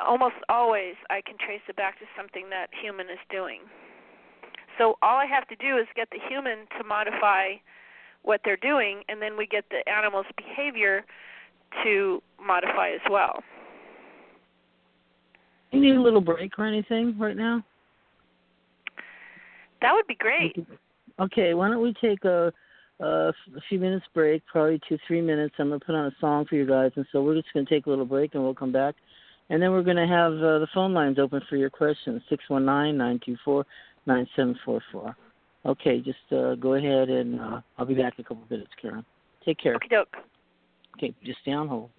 S4: almost always I can trace it back to something that human is doing. So all I have to do is get the human to modify what they're doing, and then we get the animal's behavior to modify as well.
S3: You need a little break or anything right now?
S4: That would be great.
S3: Okay, why don't we take a, a few minutes break, probably two, three minutes. I'm going to put on a song for you guys, and so we're just going to take a little break, and we'll come back. And then we're going to have uh, the phone lines open for your questions, six one nine nine two four nine seven four four. Okay, just uh, go ahead, and uh, I'll be back in a couple of minutes, Karen. Take care.
S4: Okie doke.
S3: Okay, just stay on hold.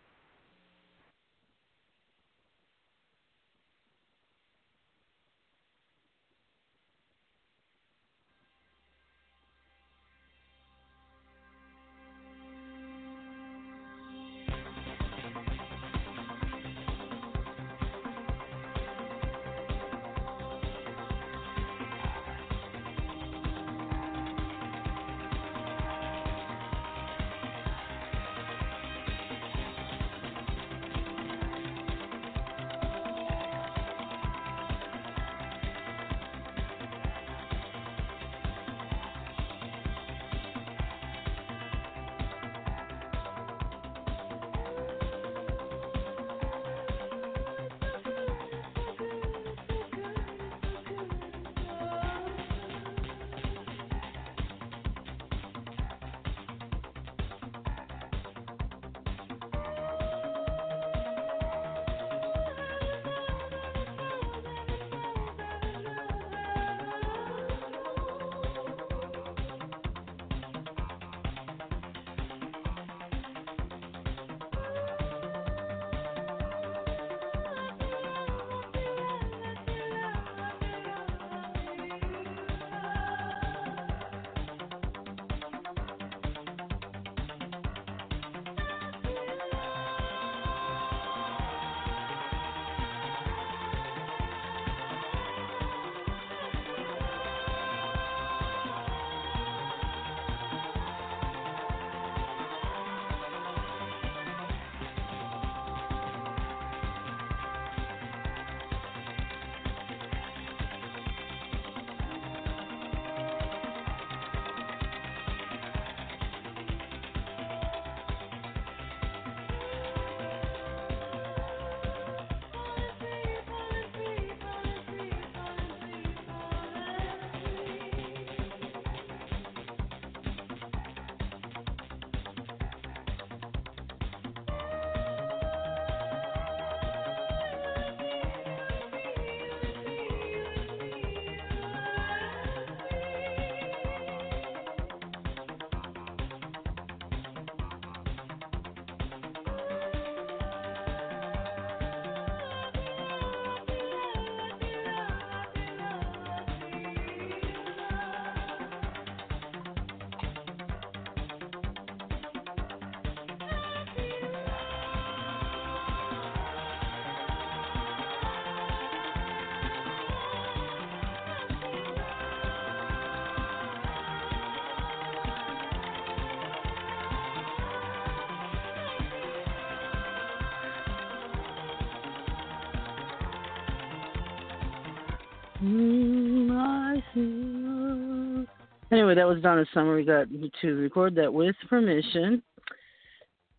S3: Anyway, that was Donna Summer. We got to record that with permission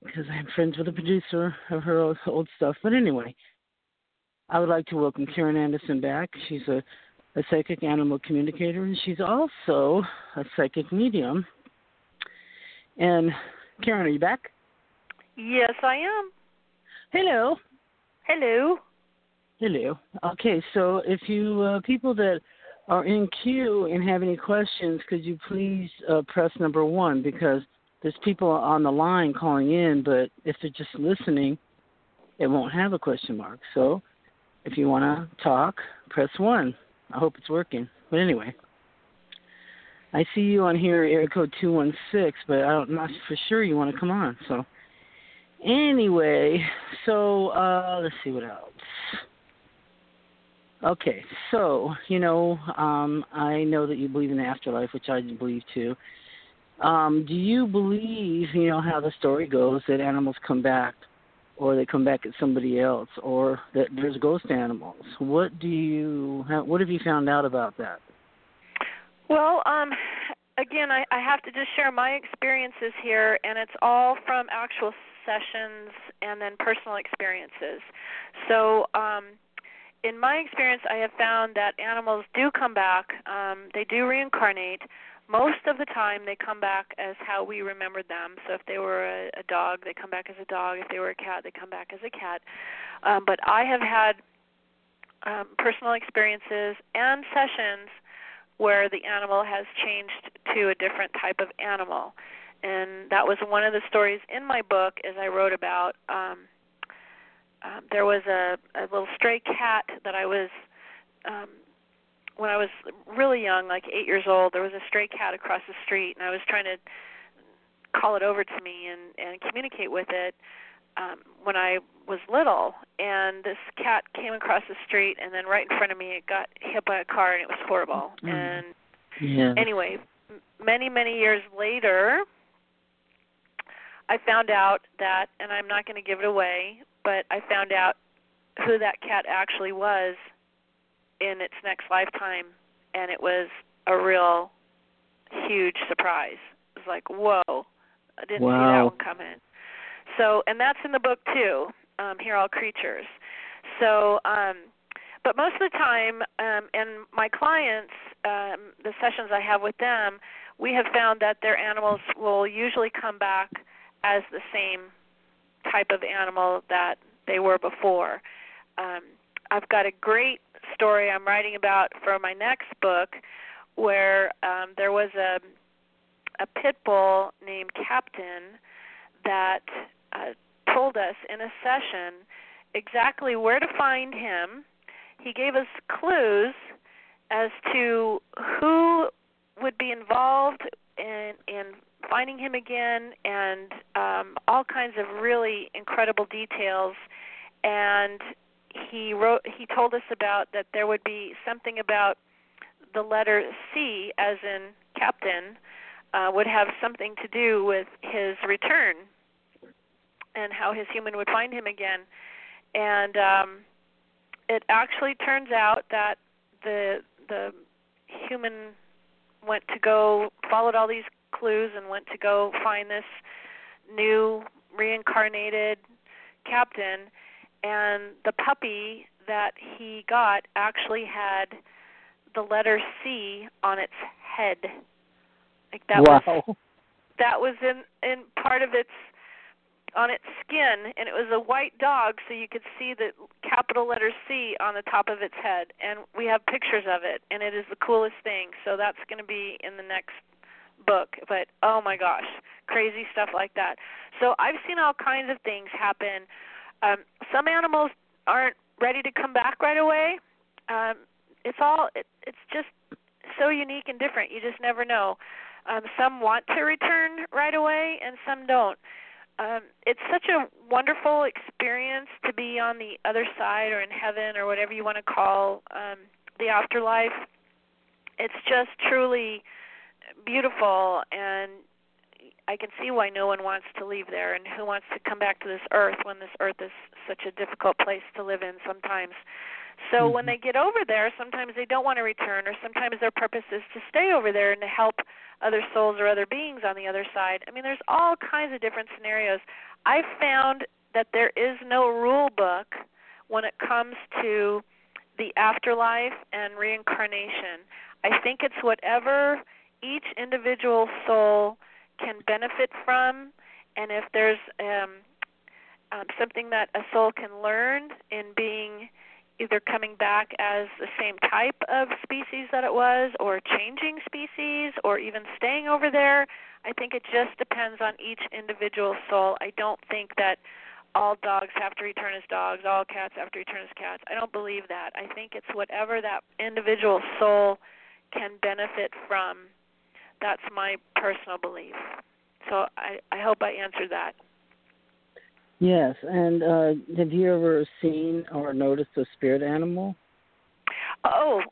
S3: because I'm friends with the producer of her old, old stuff. But anyway, I would like to welcome Karen Anderson back. She's a, a psychic animal communicator, and she's also a psychic medium. And Karen, are you back?
S4: Yes, I am.
S3: Hello.
S4: Hello.
S3: Hello. Okay, so if you uh, people that are in queue and have any questions, could you please uh, press number one because there's people on the line calling in, but if they're just listening, it won't have a question mark. So if you want to talk, press one. I hope it's working. But anyway, I see you on here, area code 216, but I'm not for sure you want to come on. So anyway, so uh, let's see what else. Okay, so you know, um, I know that you believe in the afterlife, which I believe too. Um, do you believe, you know, how the story goes that animals come back, or they come back at somebody else, or that there's ghost animals? What do you, what have you found out about that?
S4: Well, um, again, I, I have to just share my experiences here, and it's all from actual sessions and then personal experiences. So, um, in my experience, I have found that animals do come back. Um, they do reincarnate. Most of the time, they come back as how we remembered them. So if they were a, a dog, they come back as a dog. If they were a cat, they come back as a cat. Um, but I have had um, personal experiences and sessions where the animal has changed to a different type of animal. And that was one of the stories in my book as I wrote about um, um, there was a, a little stray cat that I was um, when I was really young, like eight years old. There was a stray cat across the street, and I was trying to call it over to me and and communicate with it um when I was little and this cat came across the street and then right in front of me it got hit by a car and it was horrible mm. and
S3: yeah.
S4: anyway many many years later I found out that and I'm not going to give it away but I found out who that cat actually was in its next lifetime, and it was a real huge surprise. It was like, whoa, I didn't
S3: wow.
S4: see that one coming. So, and that's in the book too. Um, Hear All Creatures. So, um, but most of the time, um, and my clients, um, the sessions I have with them, we have found that their animals will usually come back as the same type of animal that they were before. Um, I've got a great story I'm writing about for my next book where um, there was a a pit bull named Captain that uh, told us in a session exactly where to find him. He gave us clues as to who would be involved in in finding him again and um, all kinds of really incredible details. And he wrote, he told us about that there would be something about the letter C, as in captain, uh, would have something to do with his return and how his human would find him again. And um, it actually turns out that the the human went to go followed all these clues and went to go find this new reincarnated captain and the puppy that he got actually had the letter C on its head. Like that
S3: wow.
S4: was that was in in part of its on its skin and it was a white dog so you could see the capital letter C on the top of its head and we have pictures of it and it is the coolest thing. So that's going to be in the next book, but oh my gosh, crazy stuff like that. So I've seen all kinds of things happen. Um, some animals aren't ready to come back right away. Um, it's all it, it's just so unique and different. You just never know. Um, some want to return right away, and some don't. Um, it's such a wonderful experience to be on the other side or in heaven or whatever you want to call um, the afterlife. It's just truly beautiful and I can see why no one wants to leave there and who wants to come back to this earth when this earth is such a difficult place to live in sometimes. So
S3: mm-hmm.
S4: when they get over there, sometimes they don't want to return, or sometimes their purpose is to stay over there and to help other souls or other beings on the other side. I mean, there's all kinds of different scenarios. I've found that there is no rule book when it comes to the afterlife and reincarnation. I think it's whatever each individual soul can benefit from, and if there's um, um, something that a soul can learn in being either coming back as the same type of species that it was, or changing species, or even staying over there. I think it just depends on each individual soul. I don't think that all dogs have to return as dogs, all cats have to return as cats. I don't believe that. I think it's whatever that individual soul can benefit from. That's my personal belief. So I, I hope I answered that.
S3: Yes, and uh, have you ever seen or noticed a spirit animal?
S4: Oh,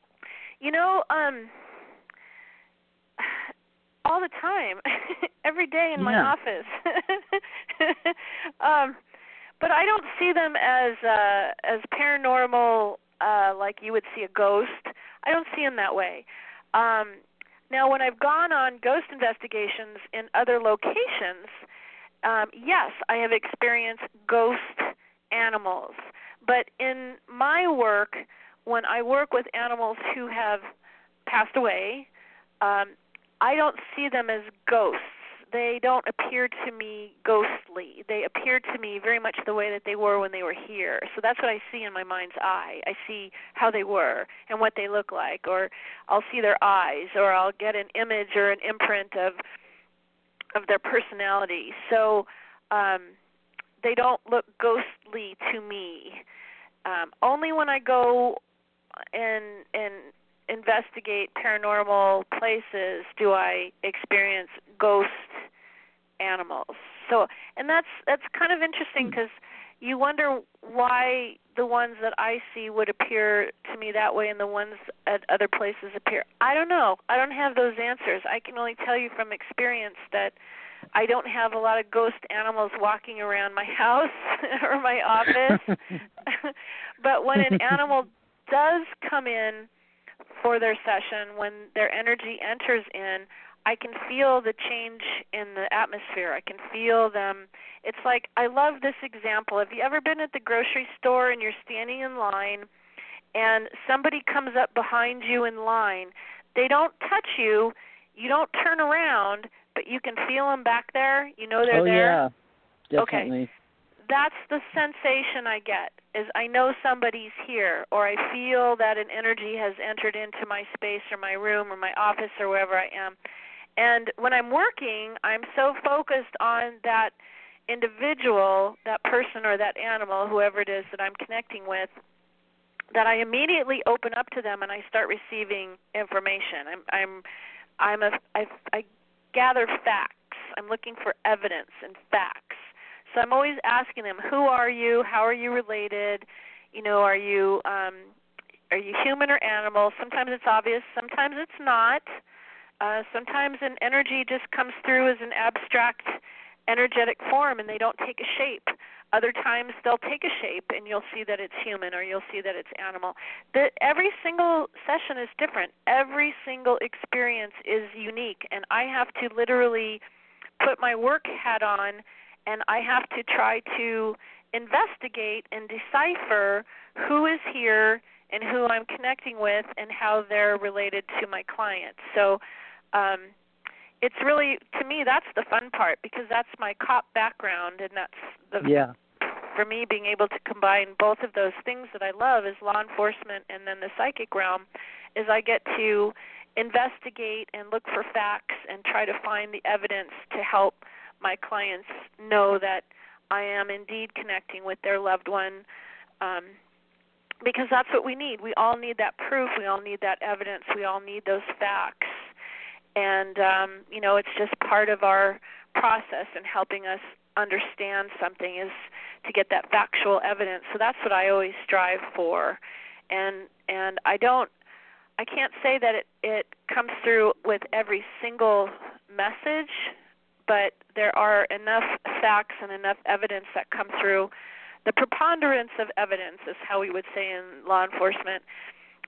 S4: you know, um, all the time, every day in my
S3: yeah.
S4: office. um, but I don't see them as uh, as paranormal, uh, like you would see a ghost. I don't see them that way. Um, now, when I've gone on ghost investigations in other locations, um, yes, I have experienced ghost animals. But in my work, when I work with animals who have passed away, um, I don't see them as ghosts. They don't appear to me ghostly. They appear to me very much the way that they were when they were here. So that's what I see in my mind's eye. I see how they were and what they look like, or I'll see their eyes, or I'll get an image or an imprint of of their personality. So um, they don't look ghostly to me. Um, only when I go and and investigate paranormal places do I experience ghost animals. So, and that's that's kind of interesting because hmm. You wonder why the ones that I see would appear to me that way and the ones at other places appear. I don't know. I don't have those answers. I can only tell you from experience that I don't have a lot of ghost animals walking around my house or my office. but when an animal does come in for their session, when their energy enters in, I can feel the change in the atmosphere. I can feel them. It's like I love this example. Have you ever been at the grocery store and you're standing in line and somebody comes up behind you in line? They don't touch you, you don't turn around, but you can feel them back there. You know they're
S3: oh,
S4: there.
S3: yeah. Definitely.
S4: Okay. That's the sensation I get is I know somebody's here or I feel that an energy has entered into my space or my room or my office or wherever I am. And when I'm working, I'm so focused on that individual, that person or that animal, whoever it is that I'm connecting with, that I immediately open up to them and I start receiving information. I'm I'm I'm a I I gather facts. I'm looking for evidence and facts. So I'm always asking them, who are you? How are you related? You know, are you um are you human or animal? Sometimes it's obvious, sometimes it's not. Uh sometimes an energy just comes through as an abstract energetic form and they don't take a shape. Other times they'll take a shape and you'll see that it's human or you'll see that it's animal. The, every single session is different. Every single experience is unique and I have to literally put my work hat on and I have to try to investigate and decipher who is here and who I'm connecting with and how they're related to my client. So um it's really to me that's the fun part because that's my cop background and that's the
S3: yeah.
S4: for me being able to combine both of those things that I love is law enforcement and then the psychic realm is I get to investigate and look for facts and try to find the evidence to help my clients know that I am indeed connecting with their loved one um because that's what we need. We all need that proof, we all need that evidence, we all need those facts and um, you know it's just part of our process in helping us understand something is to get that factual evidence. So that's what I always strive for, and and I don't I can't say that it it comes through with every single message, but there are enough facts and enough evidence that come through the preponderance of evidence is how we would say in law enforcement.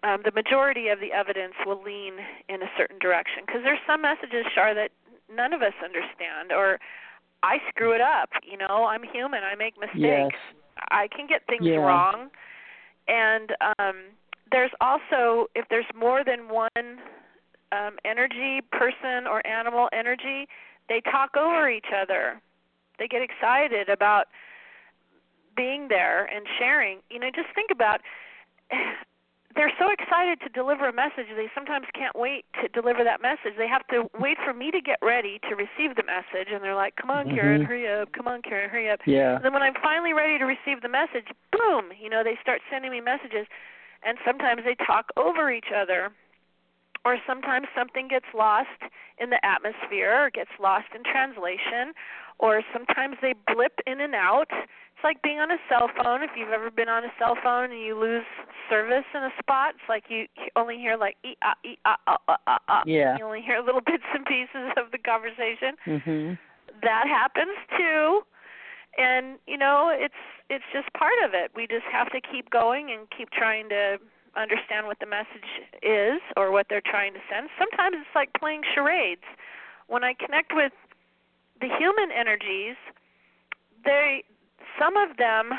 S4: Um, the majority of the evidence will lean in a certain direction because there's some messages, Char, that none of us understand, or I screw it up. You know, I'm human. I make mistakes.
S3: Yes.
S4: I can get things
S3: Yeah.
S4: wrong, and um, there's also if there's more than one um, energy, person or animal energy, they talk over each other. They get excited about being there and sharing. You know, just think about they're so excited to deliver a message they sometimes can't wait to deliver that message. They have to wait for me to get ready to receive the message and they're like, Come on, Karen,
S3: Mhm.
S4: hurry up, come on, Karen, hurry up.
S3: Yeah.
S4: And then when I'm finally ready to receive the message, boom, you know, they start sending me messages and sometimes they talk over each other. Or sometimes something gets lost in the atmosphere or gets lost in translation or sometimes they blip in and out. It's like being on a cell phone. If you've ever been on a cell phone and you lose service in a spot, it's like you only hear like e ah e ah ah ah ah. ah.
S3: Yeah.
S4: You only hear little bits and pieces of the conversation
S3: Mhm.
S4: that happens too and you know it's it's just part of it we just have to keep going and keep trying to understand what the message is or what they're trying to send sometimes it's like playing charades when i connect with the human energies they some of them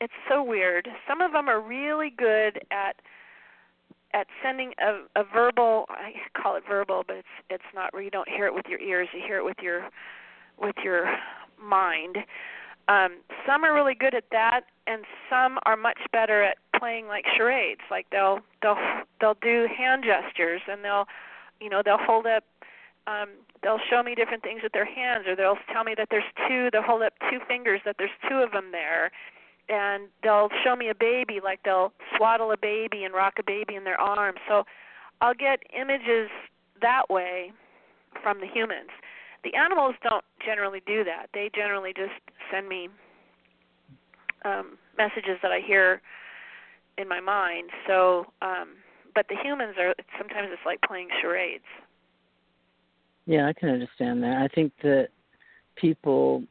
S4: it's so weird some of them are really good at at sending a, a verbal i call it verbal but it's it's not where you don't hear it with your ears you hear it with your with your mind. Um, some are really good at that, and some are much better at playing like charades. Like they'll they'll they'll do hand gestures, and they'll you know they'll hold up. Um, they'll show me different things with their hands, or they'll tell me that there's two. They'll hold up two fingers, that there's two of them there, and they'll show me a baby, like they'll swaddle a baby and rock a baby in their arms. So I'll get images that way from the humans. The animals don't generally do that. They generally just send me um, messages that I hear in my mind. So, um, but the humans are sometimes it's like playing charades.
S3: Yeah, I can understand that. I think that people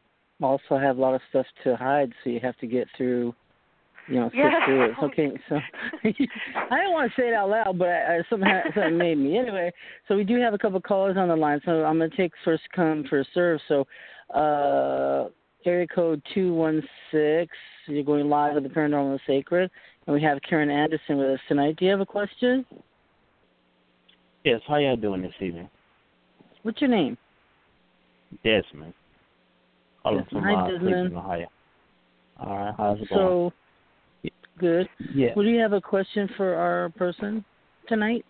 S3: also have a lot of stuff to hide, so you have to get through, you know,
S4: Yeah.
S3: sift through it. Okay, so I don't want to say it out loud, but I, I, something ha- something made me anyway. So we do have a couple of callers on the line, so I'm gonna take first come first serve. So, uh, area code two one six. You're going live with the Paranormal and Sacred, and we have Karen Anderson with us tonight. Do you have a question?
S5: Yes, how y'all doing this evening?
S3: What's your name?
S5: Desmond.
S3: Desmond.
S5: from
S3: Hi,
S5: uh,
S3: Desmond.
S5: Ohio. All right, how's it going?
S3: So, good.
S5: yeah,
S3: Well, do you have a question for our person tonight?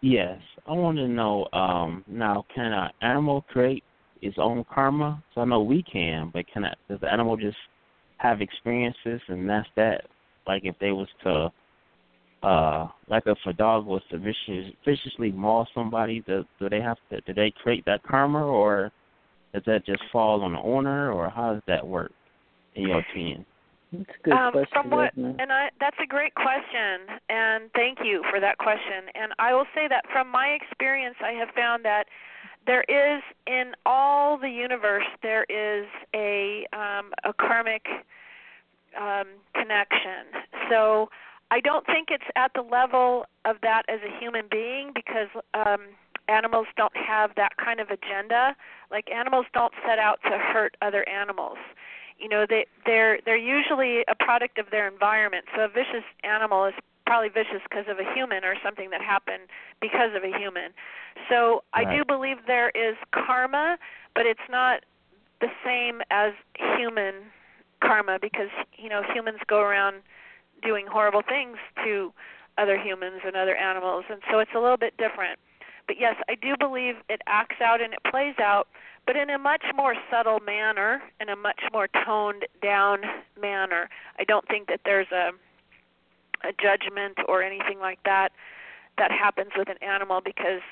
S5: yes. I want to know. Um, now, can an animal create its own karma? So I know we can, but can I, does the animal just have experiences and that's that? Like if they was to, uh, like if a dog was to vicious, viciously maul somebody, do, do they have to? Do they create that karma, or does that just fall on the owner, or how does that work? In your opinion?
S3: That's a good
S4: um,
S3: question,
S4: from what, and I, that's a great question, and thank you for that question. And I will say that from my experience, I have found that there is in all the universe there is a um, a karmic um, connection. So I don't think it's at the level of that as a human being because um, animals don't have that kind of agenda. Like animals don't set out to hurt other animals. You know, they they're they're usually a product of their environment. So a vicious animal is probably vicious because of a human or something that happened because of a human. So I do believe there is karma, but it's not the same as human karma because you know humans go around doing horrible things to other humans and other animals and so it's a little bit different but yes i do believe it acts out and it plays out but in a much more subtle manner in a much more toned down manner i don't think that there's a a judgment or anything like that that happens with an animal because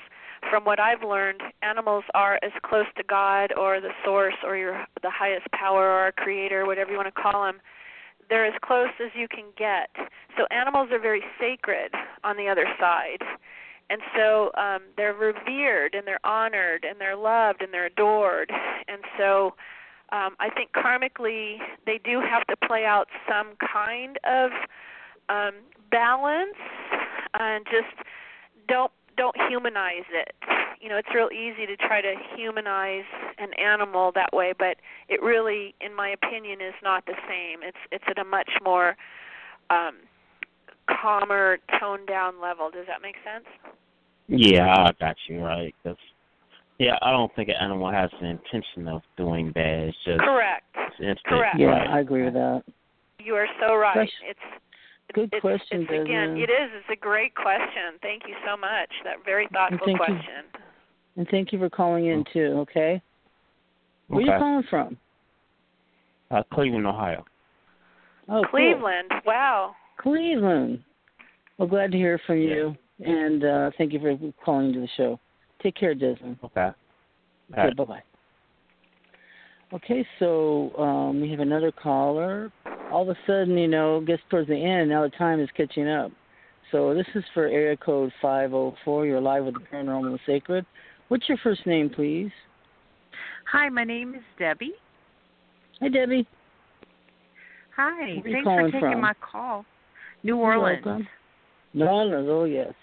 S4: from what I've learned, animals are as close to God or the source or your the highest power or creator, whatever you want to call them. They're as close as you can get. So animals are very sacred on the other side. And so um they're revered and they're honored and they're loved and they're adored. And so um, I think karmically they do have to play out some kind of um, balance and just don't don't humanize it. You know, it's real easy to try to humanize an animal that way, but it really, in my opinion, is not the same. It's it's at a much more um, calmer, toned down level. Does that make sense?
S5: Yeah, I got you right. Cause, yeah, I don't think an animal has the intention of doing bad. It's just
S4: correct.
S5: It's instinct.
S4: Correct.
S3: Yeah,
S5: Right.
S3: I agree with that.
S4: You are so right.
S3: Question-
S4: It's
S3: Good
S4: it's,
S3: question,
S4: It's, again,
S3: Desmond.
S4: it is. It's a great question. Thank you so much. That very thoughtful and
S3: thank you.
S4: question.
S3: And thank you for calling in too. Okay. Where are
S5: you
S3: calling from?
S5: Uh, Cleveland, Ohio.
S3: Oh, cool.
S4: Cleveland. Wow.
S3: Cleveland. Well, glad to hear from you, and uh, thank you for calling into the show. Take care, Desmond.
S5: Okay. All
S3: Okay,
S5: right.
S3: bye bye. Okay, so um, we have another caller. All of a sudden, you know, gets towards the end. Now the time is catching up. So this is for area code 504. You're live with the Paranormal and Sacred. What's your first name, please?
S6: Hi, my name is Debbie.
S3: Hi, Debbie.
S6: Hi, thanks for taking
S3: from?
S6: my call. New Orleans.
S3: New Orleans. Oh yes.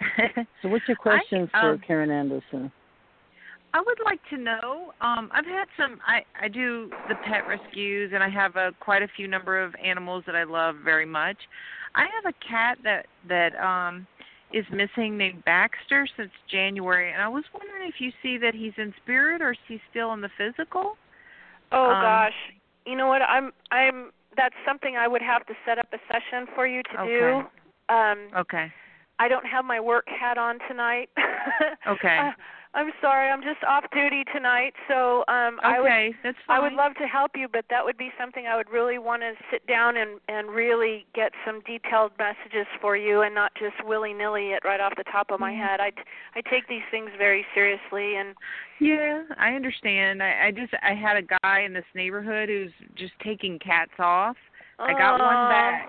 S3: So what's your question
S6: I,
S3: for
S6: um,
S3: Karen Anderson?
S6: I would like to know. Um, I've had some. I I do the pet rescues, and I have a quite a few number of animals that I love very much. I have a cat that that um is missing named Baxter since January, and I was wondering if you see that he's in spirit or is he still in the physical?
S4: Oh
S6: Um,
S4: gosh. You know what? I'm I'm that's something I would have to set up a session for you to do.
S6: Okay.
S4: Um
S6: Okay.
S4: I don't have my work hat on tonight.
S6: Okay.
S4: Uh, I'm sorry. I'm just off duty tonight. So um I would
S6: that's fine.
S4: I would love to help you, but that would be something I would really want to sit down and and really get some detailed messages for you, and not just willy nilly it right off the top of my
S6: Mhm.
S4: head. I I take these things very seriously, and
S6: Yeah, I understand. I, I just I had a guy in this neighborhood who's just taking cats off. I got one back.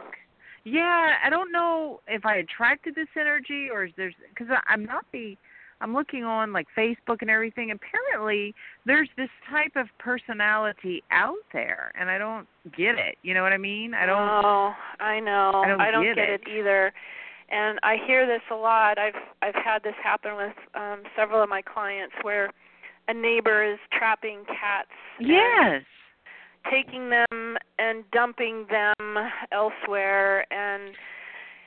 S6: Yeah, I don't know if I attracted this energy or is there's because I'm not the I'm looking on like Facebook and everything. Apparently, there's this type of personality out there, and I don't get it. You know what I mean? I don't.
S4: Oh, I know.
S6: I don't get
S4: get
S6: it.
S4: it either. And I hear this a lot. I've I've had this happen with um several of my clients where a neighbor is trapping cats
S6: Yes.
S4: taking them and dumping them elsewhere and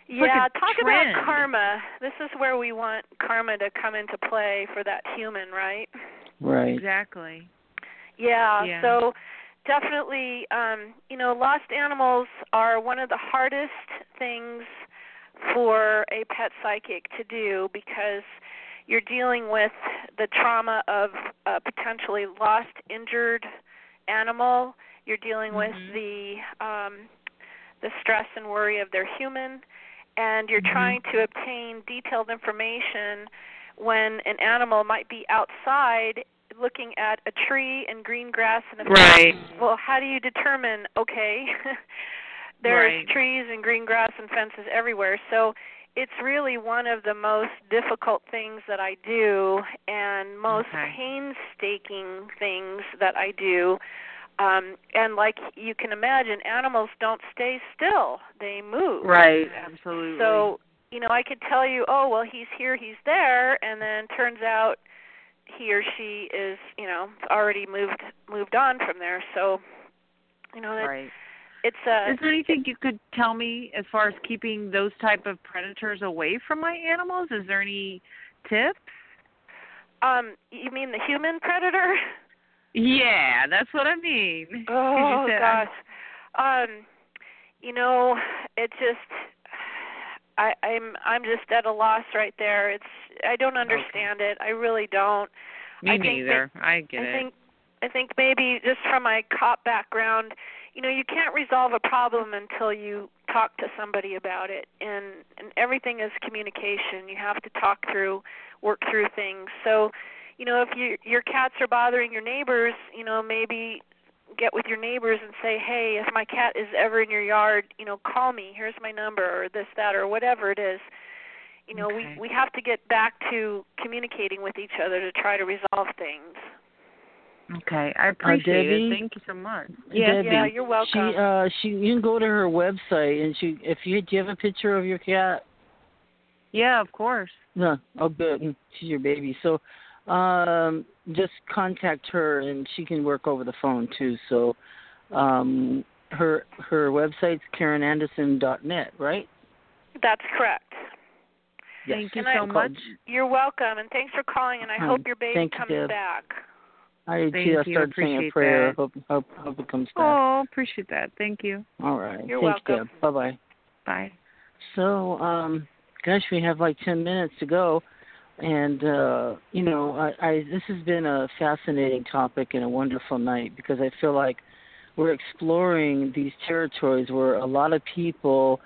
S4: yeah,
S6: a
S4: talk
S6: trend.
S4: about karma. This is where we want karma to come into play for that human, right?
S3: Right.
S6: Exactly.
S4: Yeah,
S6: Yeah.
S4: so definitely um you know lost animals are one of the hardest things for a pet psychic to do because you're dealing with the trauma of a potentially lost injured animal you're dealing with
S6: Mhm.
S4: the um the stress and worry of their human and you're
S6: Mhm.
S4: trying to obtain detailed information when an animal might be outside looking at a tree and green grass and a fence.
S6: Right.
S4: Well, how do you determine okay there's
S6: Right.
S4: trees and green grass and fences everywhere. So it's really one of the most difficult things that I do and most
S6: Okay.
S4: painstaking things that I do. Um and like you can imagine animals don't stay still. They move.
S6: Right. Absolutely.
S4: So, you know, I could tell you, oh, well, he's here, he's there, and then turns out he or she is, you know, already moved moved on from there. So, you know, that
S6: right.
S4: it's a
S6: Is there anything you could tell me as far as keeping those type of predators away from my animals? Is there any tips?
S4: um you mean the human predator?
S6: Yeah, that's what I mean.
S4: Oh gosh. Um you know, it just I I'm I'm just at a loss right there. It's I don't understand it. I really don't.
S6: Me
S4: I
S6: neither. I get
S4: I
S6: it.
S4: think I think maybe just from my cop background, you know, you can't resolve a problem until you talk to somebody about it and and everything is communication. You have to talk through work through things. So, you know, if you your cats are bothering your neighbors, you know, maybe get with your neighbors and say, "Hey, if my cat is ever in your yard, you know, call me. Here's my number or this that or whatever it is." You know,
S6: Okay.
S4: we we have to get back to communicating with each other to try to resolve things.
S6: Okay, I appreciate
S3: Debbie?
S6: it. Thank you so much.
S3: Yeah, Debbie,
S4: yeah, you're welcome.
S3: She uh she you can go to her website and she if you do you have a picture of your cat?
S6: Yeah, of course.
S3: No. Oh good. She's your baby. So um just contact her and she can work over the phone too. So um her her website's karenanderson.net, right?
S4: That's correct.
S3: Yes.
S6: Thank you
S4: And I-
S6: so much.
S4: You're welcome, and thanks for calling. And I
S3: Um,
S4: hope your baby
S3: thank
S4: comes
S3: Deb.
S4: back.
S3: I
S6: Thank
S3: too I
S6: you.
S3: started saying a prayer.
S6: that.
S3: Hope, hope hope it comes back.
S6: Oh, appreciate that. Thank you.
S3: All right.
S4: You're
S3: Thanks,
S4: welcome.
S3: Deb. Bye bye.
S6: Bye.
S3: So, um, gosh, we have like ten minutes to go, and uh, you know, I, I this has been a fascinating topic and a wonderful night because I feel like we're exploring these territories where a lot of people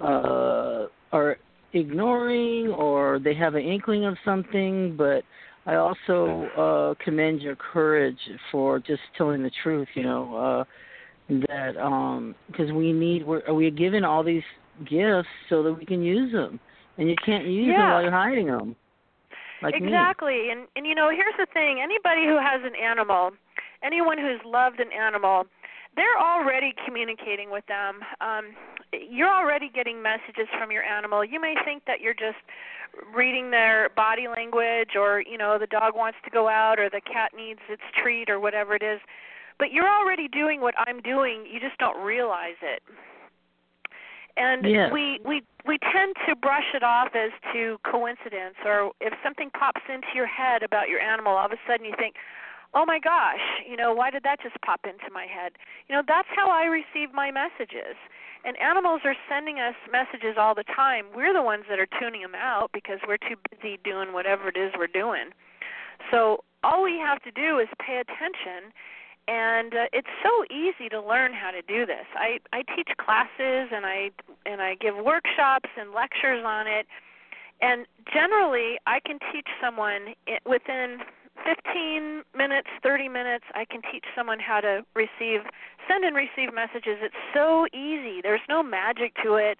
S3: uh, are ignoring or they have an inkling of something, but I also uh, commend your courage for just telling the truth. You know. Uh, that um because we need we're we're given all these gifts so that we can use them and you can't use them while you're hiding them like me
S4: exactly. And and you know, here's the thing. Anybody who has an animal, anyone who's loved an animal, they're already communicating with them. Um you're already getting messages from your animal. You may think that you're just reading their body language or, you know, the dog wants to go out or the cat needs its treat or whatever it is. But you're already doing what I'm doing. You just don't realize it. And
S3: Yes.
S4: we we we tend to brush it off as to coincidence or if something pops into your head about your animal all of a sudden you think oh my gosh you know why did that just pop into my head? You know that's how i receive my messages. And animals are sending us messages all the time. We're the ones that are tuning them out because we're too busy doing whatever it is we're doing. So all we have to do is pay attention and uh, it's so easy to learn how to do this. I I teach classes and I and I give workshops and lectures on it. And generally, I can teach someone within 15 minutes, 30 minutes, I can teach someone how to receive send and receive messages. It's so easy. There's no magic to it.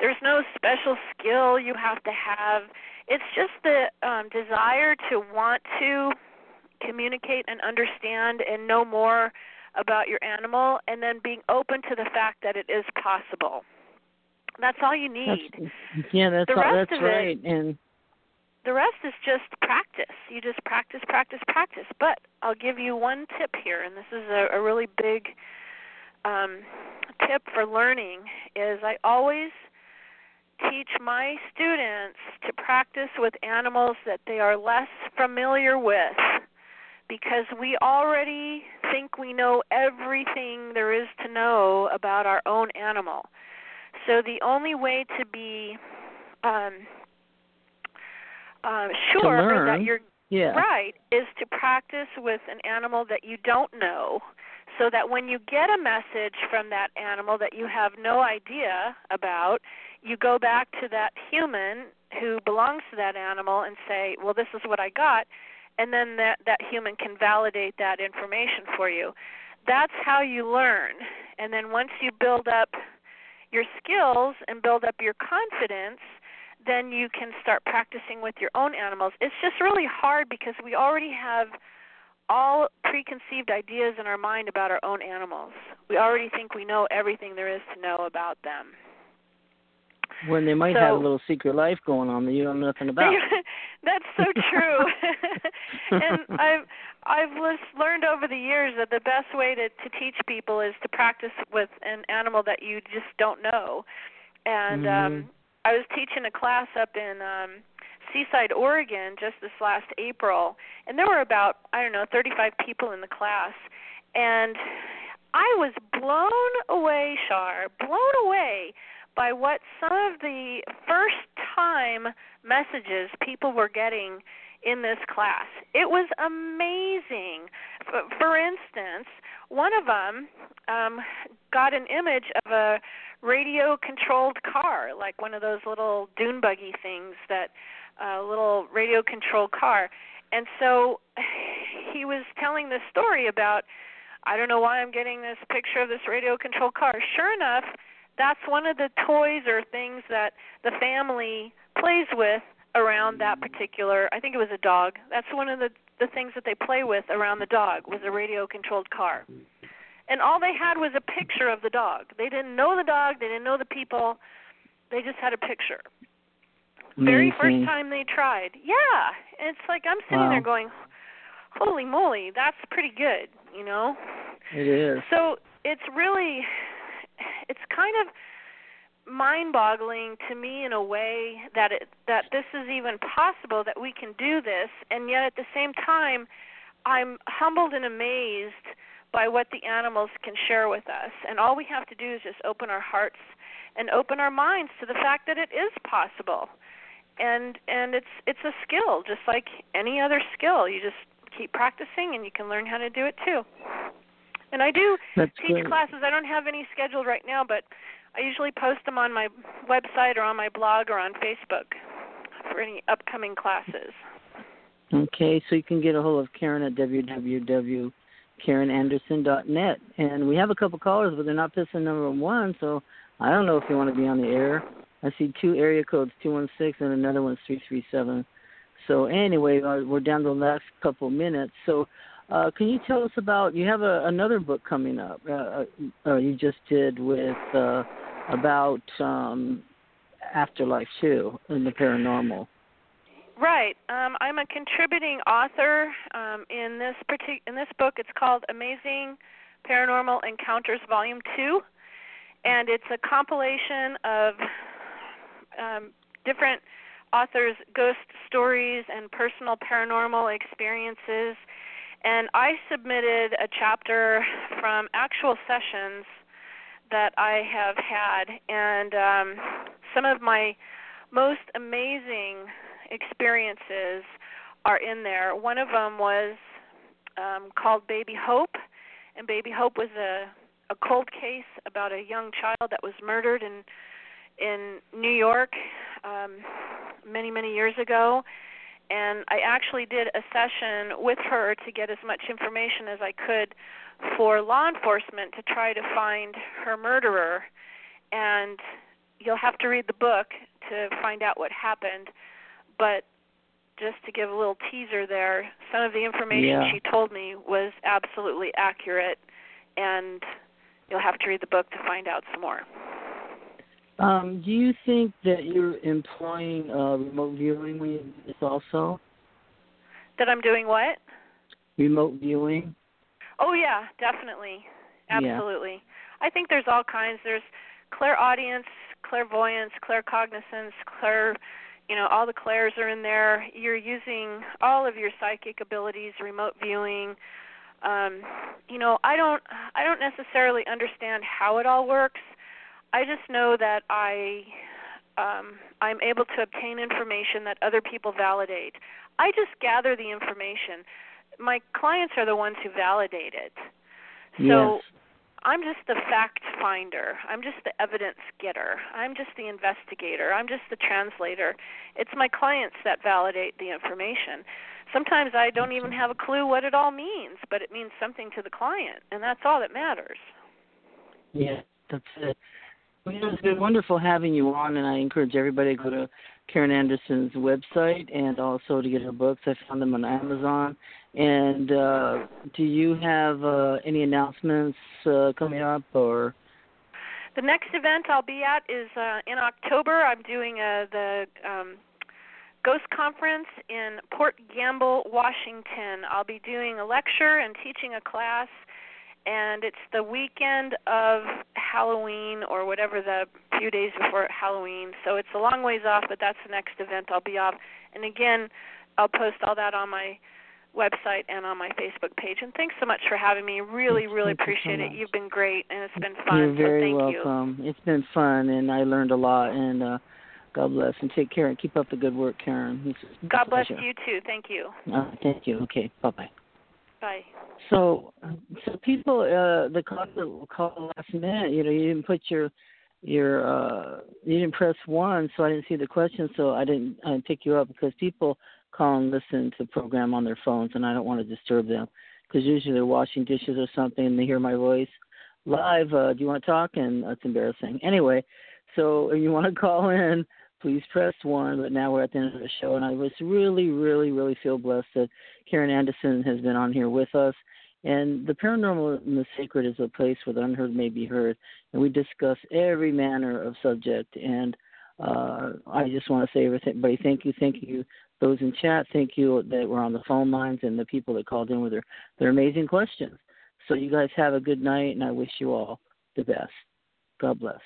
S4: There's no special skill you have to have. It's just the um desire to want to communicate and understand and know more about your animal and then being open to the fact that it is possible. That's all you need.
S3: That's, yeah that's
S4: The
S3: all, that's
S4: of it-
S3: right and
S4: The rest is just practice. You just practice, practice, practice. But I'll give you one tip here, and this is a, a really big um, tip for learning. Is I always teach my students to practice with animals that they are less familiar with because we already think we know everything there is to know about our own animal. So the only way to be um, uh, sure that you're
S3: yeah
S4: right is to practice with an animal that you don't know so that when you get a message from that animal that you have no idea about you go back to that human who belongs to that animal and say well this is what i got and then that that human can validate that information for you that's how you learn and then once you build up your skills and build up your confidence then you can start practicing with your own animals. It's just really hard because we already have all preconceived ideas in our mind about our own animals. We already think we know everything there is to know about them.
S3: When they might
S4: So-
S3: have a little secret life going on that you don't know nothing about
S4: That's so true. and I've I've learned over the years that the best way to to teach people is to practice with an animal that you just don't know. And um
S3: Mhm.
S4: I was teaching a class up in um Seaside, Oregon just this last April, and there were about I don't know 35 people in the class, and I was blown away, Shar, blown away by what some of the first time messages people were getting in this class. It was amazing. For, instance, one of them um, got an image of a radio controlled car, like one of those little dune buggy things that a uh, little radio controlled car. And so he was telling this story about I don't know why I'm getting this picture of this radio controlled car. Sure enough, that's one of the toys or things that the family plays with around that particular. I think it was a dog. That's one of the the things that they play with around the dog was a radio controlled car. And all they had was a picture of the dog. They didn't know the dog, they didn't know the people. They just had a picture.
S3: Amazing.
S4: Very first time they tried. Yeah. And it's like I'm sitting
S3: Wow.
S4: there going, Holy moly, that's pretty good, you know?
S3: It is.
S4: So it's really it's kind of mind-boggling to me in a way that it that this is even possible that we can do this and yet at the same time I'm humbled and amazed by what the animals can share with us. And all we have to do is just open our hearts and open our minds to the fact that it is possible. And and it's it's a skill just like any other skill. You just keep practicing and you can learn how to do it too and I do
S3: That's
S4: teach
S3: great.
S4: classes. I don't have any scheduled right now, but I usually post them on my website or on my blog or on Facebook for any upcoming classes.
S3: Okay, so you can get a hold of Karen at www.karenanderson.net. And we have a couple callers, but they're not pissing number one, so I don't know if you want to be on the air. I see two area codes, 216, and another one's 337. So anyway, uh, we're down to the last couple minutes. So uh, can you tell us about, you have a, another book coming up uh, uh, you just did with uh, about um, Afterlife, too, in the paranormal.
S4: Right. Um, I'm a contributing author um, in this partic- in this book. It's called Amazing Paranormal Encounters Volume Two, and it's a compilation of um, different authors' ghost stories and personal paranormal experiences. And I submitted a chapter from actual sessions that I have had, and um, some of my most amazing experiences are in there. One of them was um, called Baby Hope, and Baby Hope was a a cold case about a young child that was murdered in in New York um, many many years ago. And I actually did a session with her to get as much information as I could for law enforcement to try to find her murderer. And you'll have to read the book to find out what happened. But just to give a little teaser there, some of the information
S3: Yeah.
S4: she told me was absolutely accurate, and you'll have to read the book to find out some more.
S3: Um, do you think that you're employing uh, remote viewing when you do this also?
S4: That I'm doing what?
S3: Remote viewing?
S4: Oh yeah, definitely.
S3: Yeah.
S4: Absolutely. I think there's all kinds. There's clairaudience, clairvoyance, claircognizance, clair you know, all the clairs are in there. You're using all of your psychic abilities, remote viewing. Um, you know, I don't I don't necessarily understand how it all works. I just know that I um I'm able to obtain information that other people validate. I just gather the information. My clients are the ones who validate it. So
S3: yes.
S4: I'm just the fact finder. I'm just the evidence getter. I'm just the investigator. I'm just the translator. It's my clients that validate the information. Sometimes I don't even have a clue what it all means, but it means something to the client, and that's all that matters.
S3: Yeah, that's it. It's been wonderful having you on, and I encourage everybody to go to Karen Anderson's website and also to get her books. I found them on Amazon. And uh, do you have uh, any announcements uh, coming up, or?
S4: The next event I'll be at is uh, in October. I'm doing uh, the um, Ghost Conference in Port Gamble, Washington. I'll be doing a lecture and teaching a class, and it's the weekend of Halloween or whatever the few days before Halloween. So it's a long ways off, but that's the next event I'll be off. And again, I'll post all that on my website and on my Facebook page. And thanks so much for having me. Really, really
S3: Thank you so
S4: appreciate it. You've been great, and it's been fun.
S3: You're very
S4: so thank you.
S3: welcome. It's been fun, and I learned a lot. And uh, God bless, and take care, and keep up the good work, Karen.
S4: God bless
S3: pleasure.
S4: you too. Thank you.
S3: Uh, thank you. Okay, bye bye.
S4: Bye.
S3: So, so people, uh, the call that call last minute, you know, you didn't put your your uh you didn't press one, so I didn't see the question, so I didn't uh, pick you up because people call and listen to the program on their phones, and I don't want to disturb them because usually they're washing dishes or something and they hear my voice live. Uh, do you want to talk? And that's embarrassing. Anyway, so if you want to call in, please press one. But now we're at the end of the show, and I was really, really, really feel blessed that Karen Anderson has been on here with us. And the paranormal and the sacred is a place where the unheard may be heard, and we discuss every manner of subject. And uh, I just want to say everybody, thank you, thank you, those in chat, thank you that were on the phone lines, and the people that called in with their their amazing questions. So you guys have a good night, and I wish you all the best. God bless.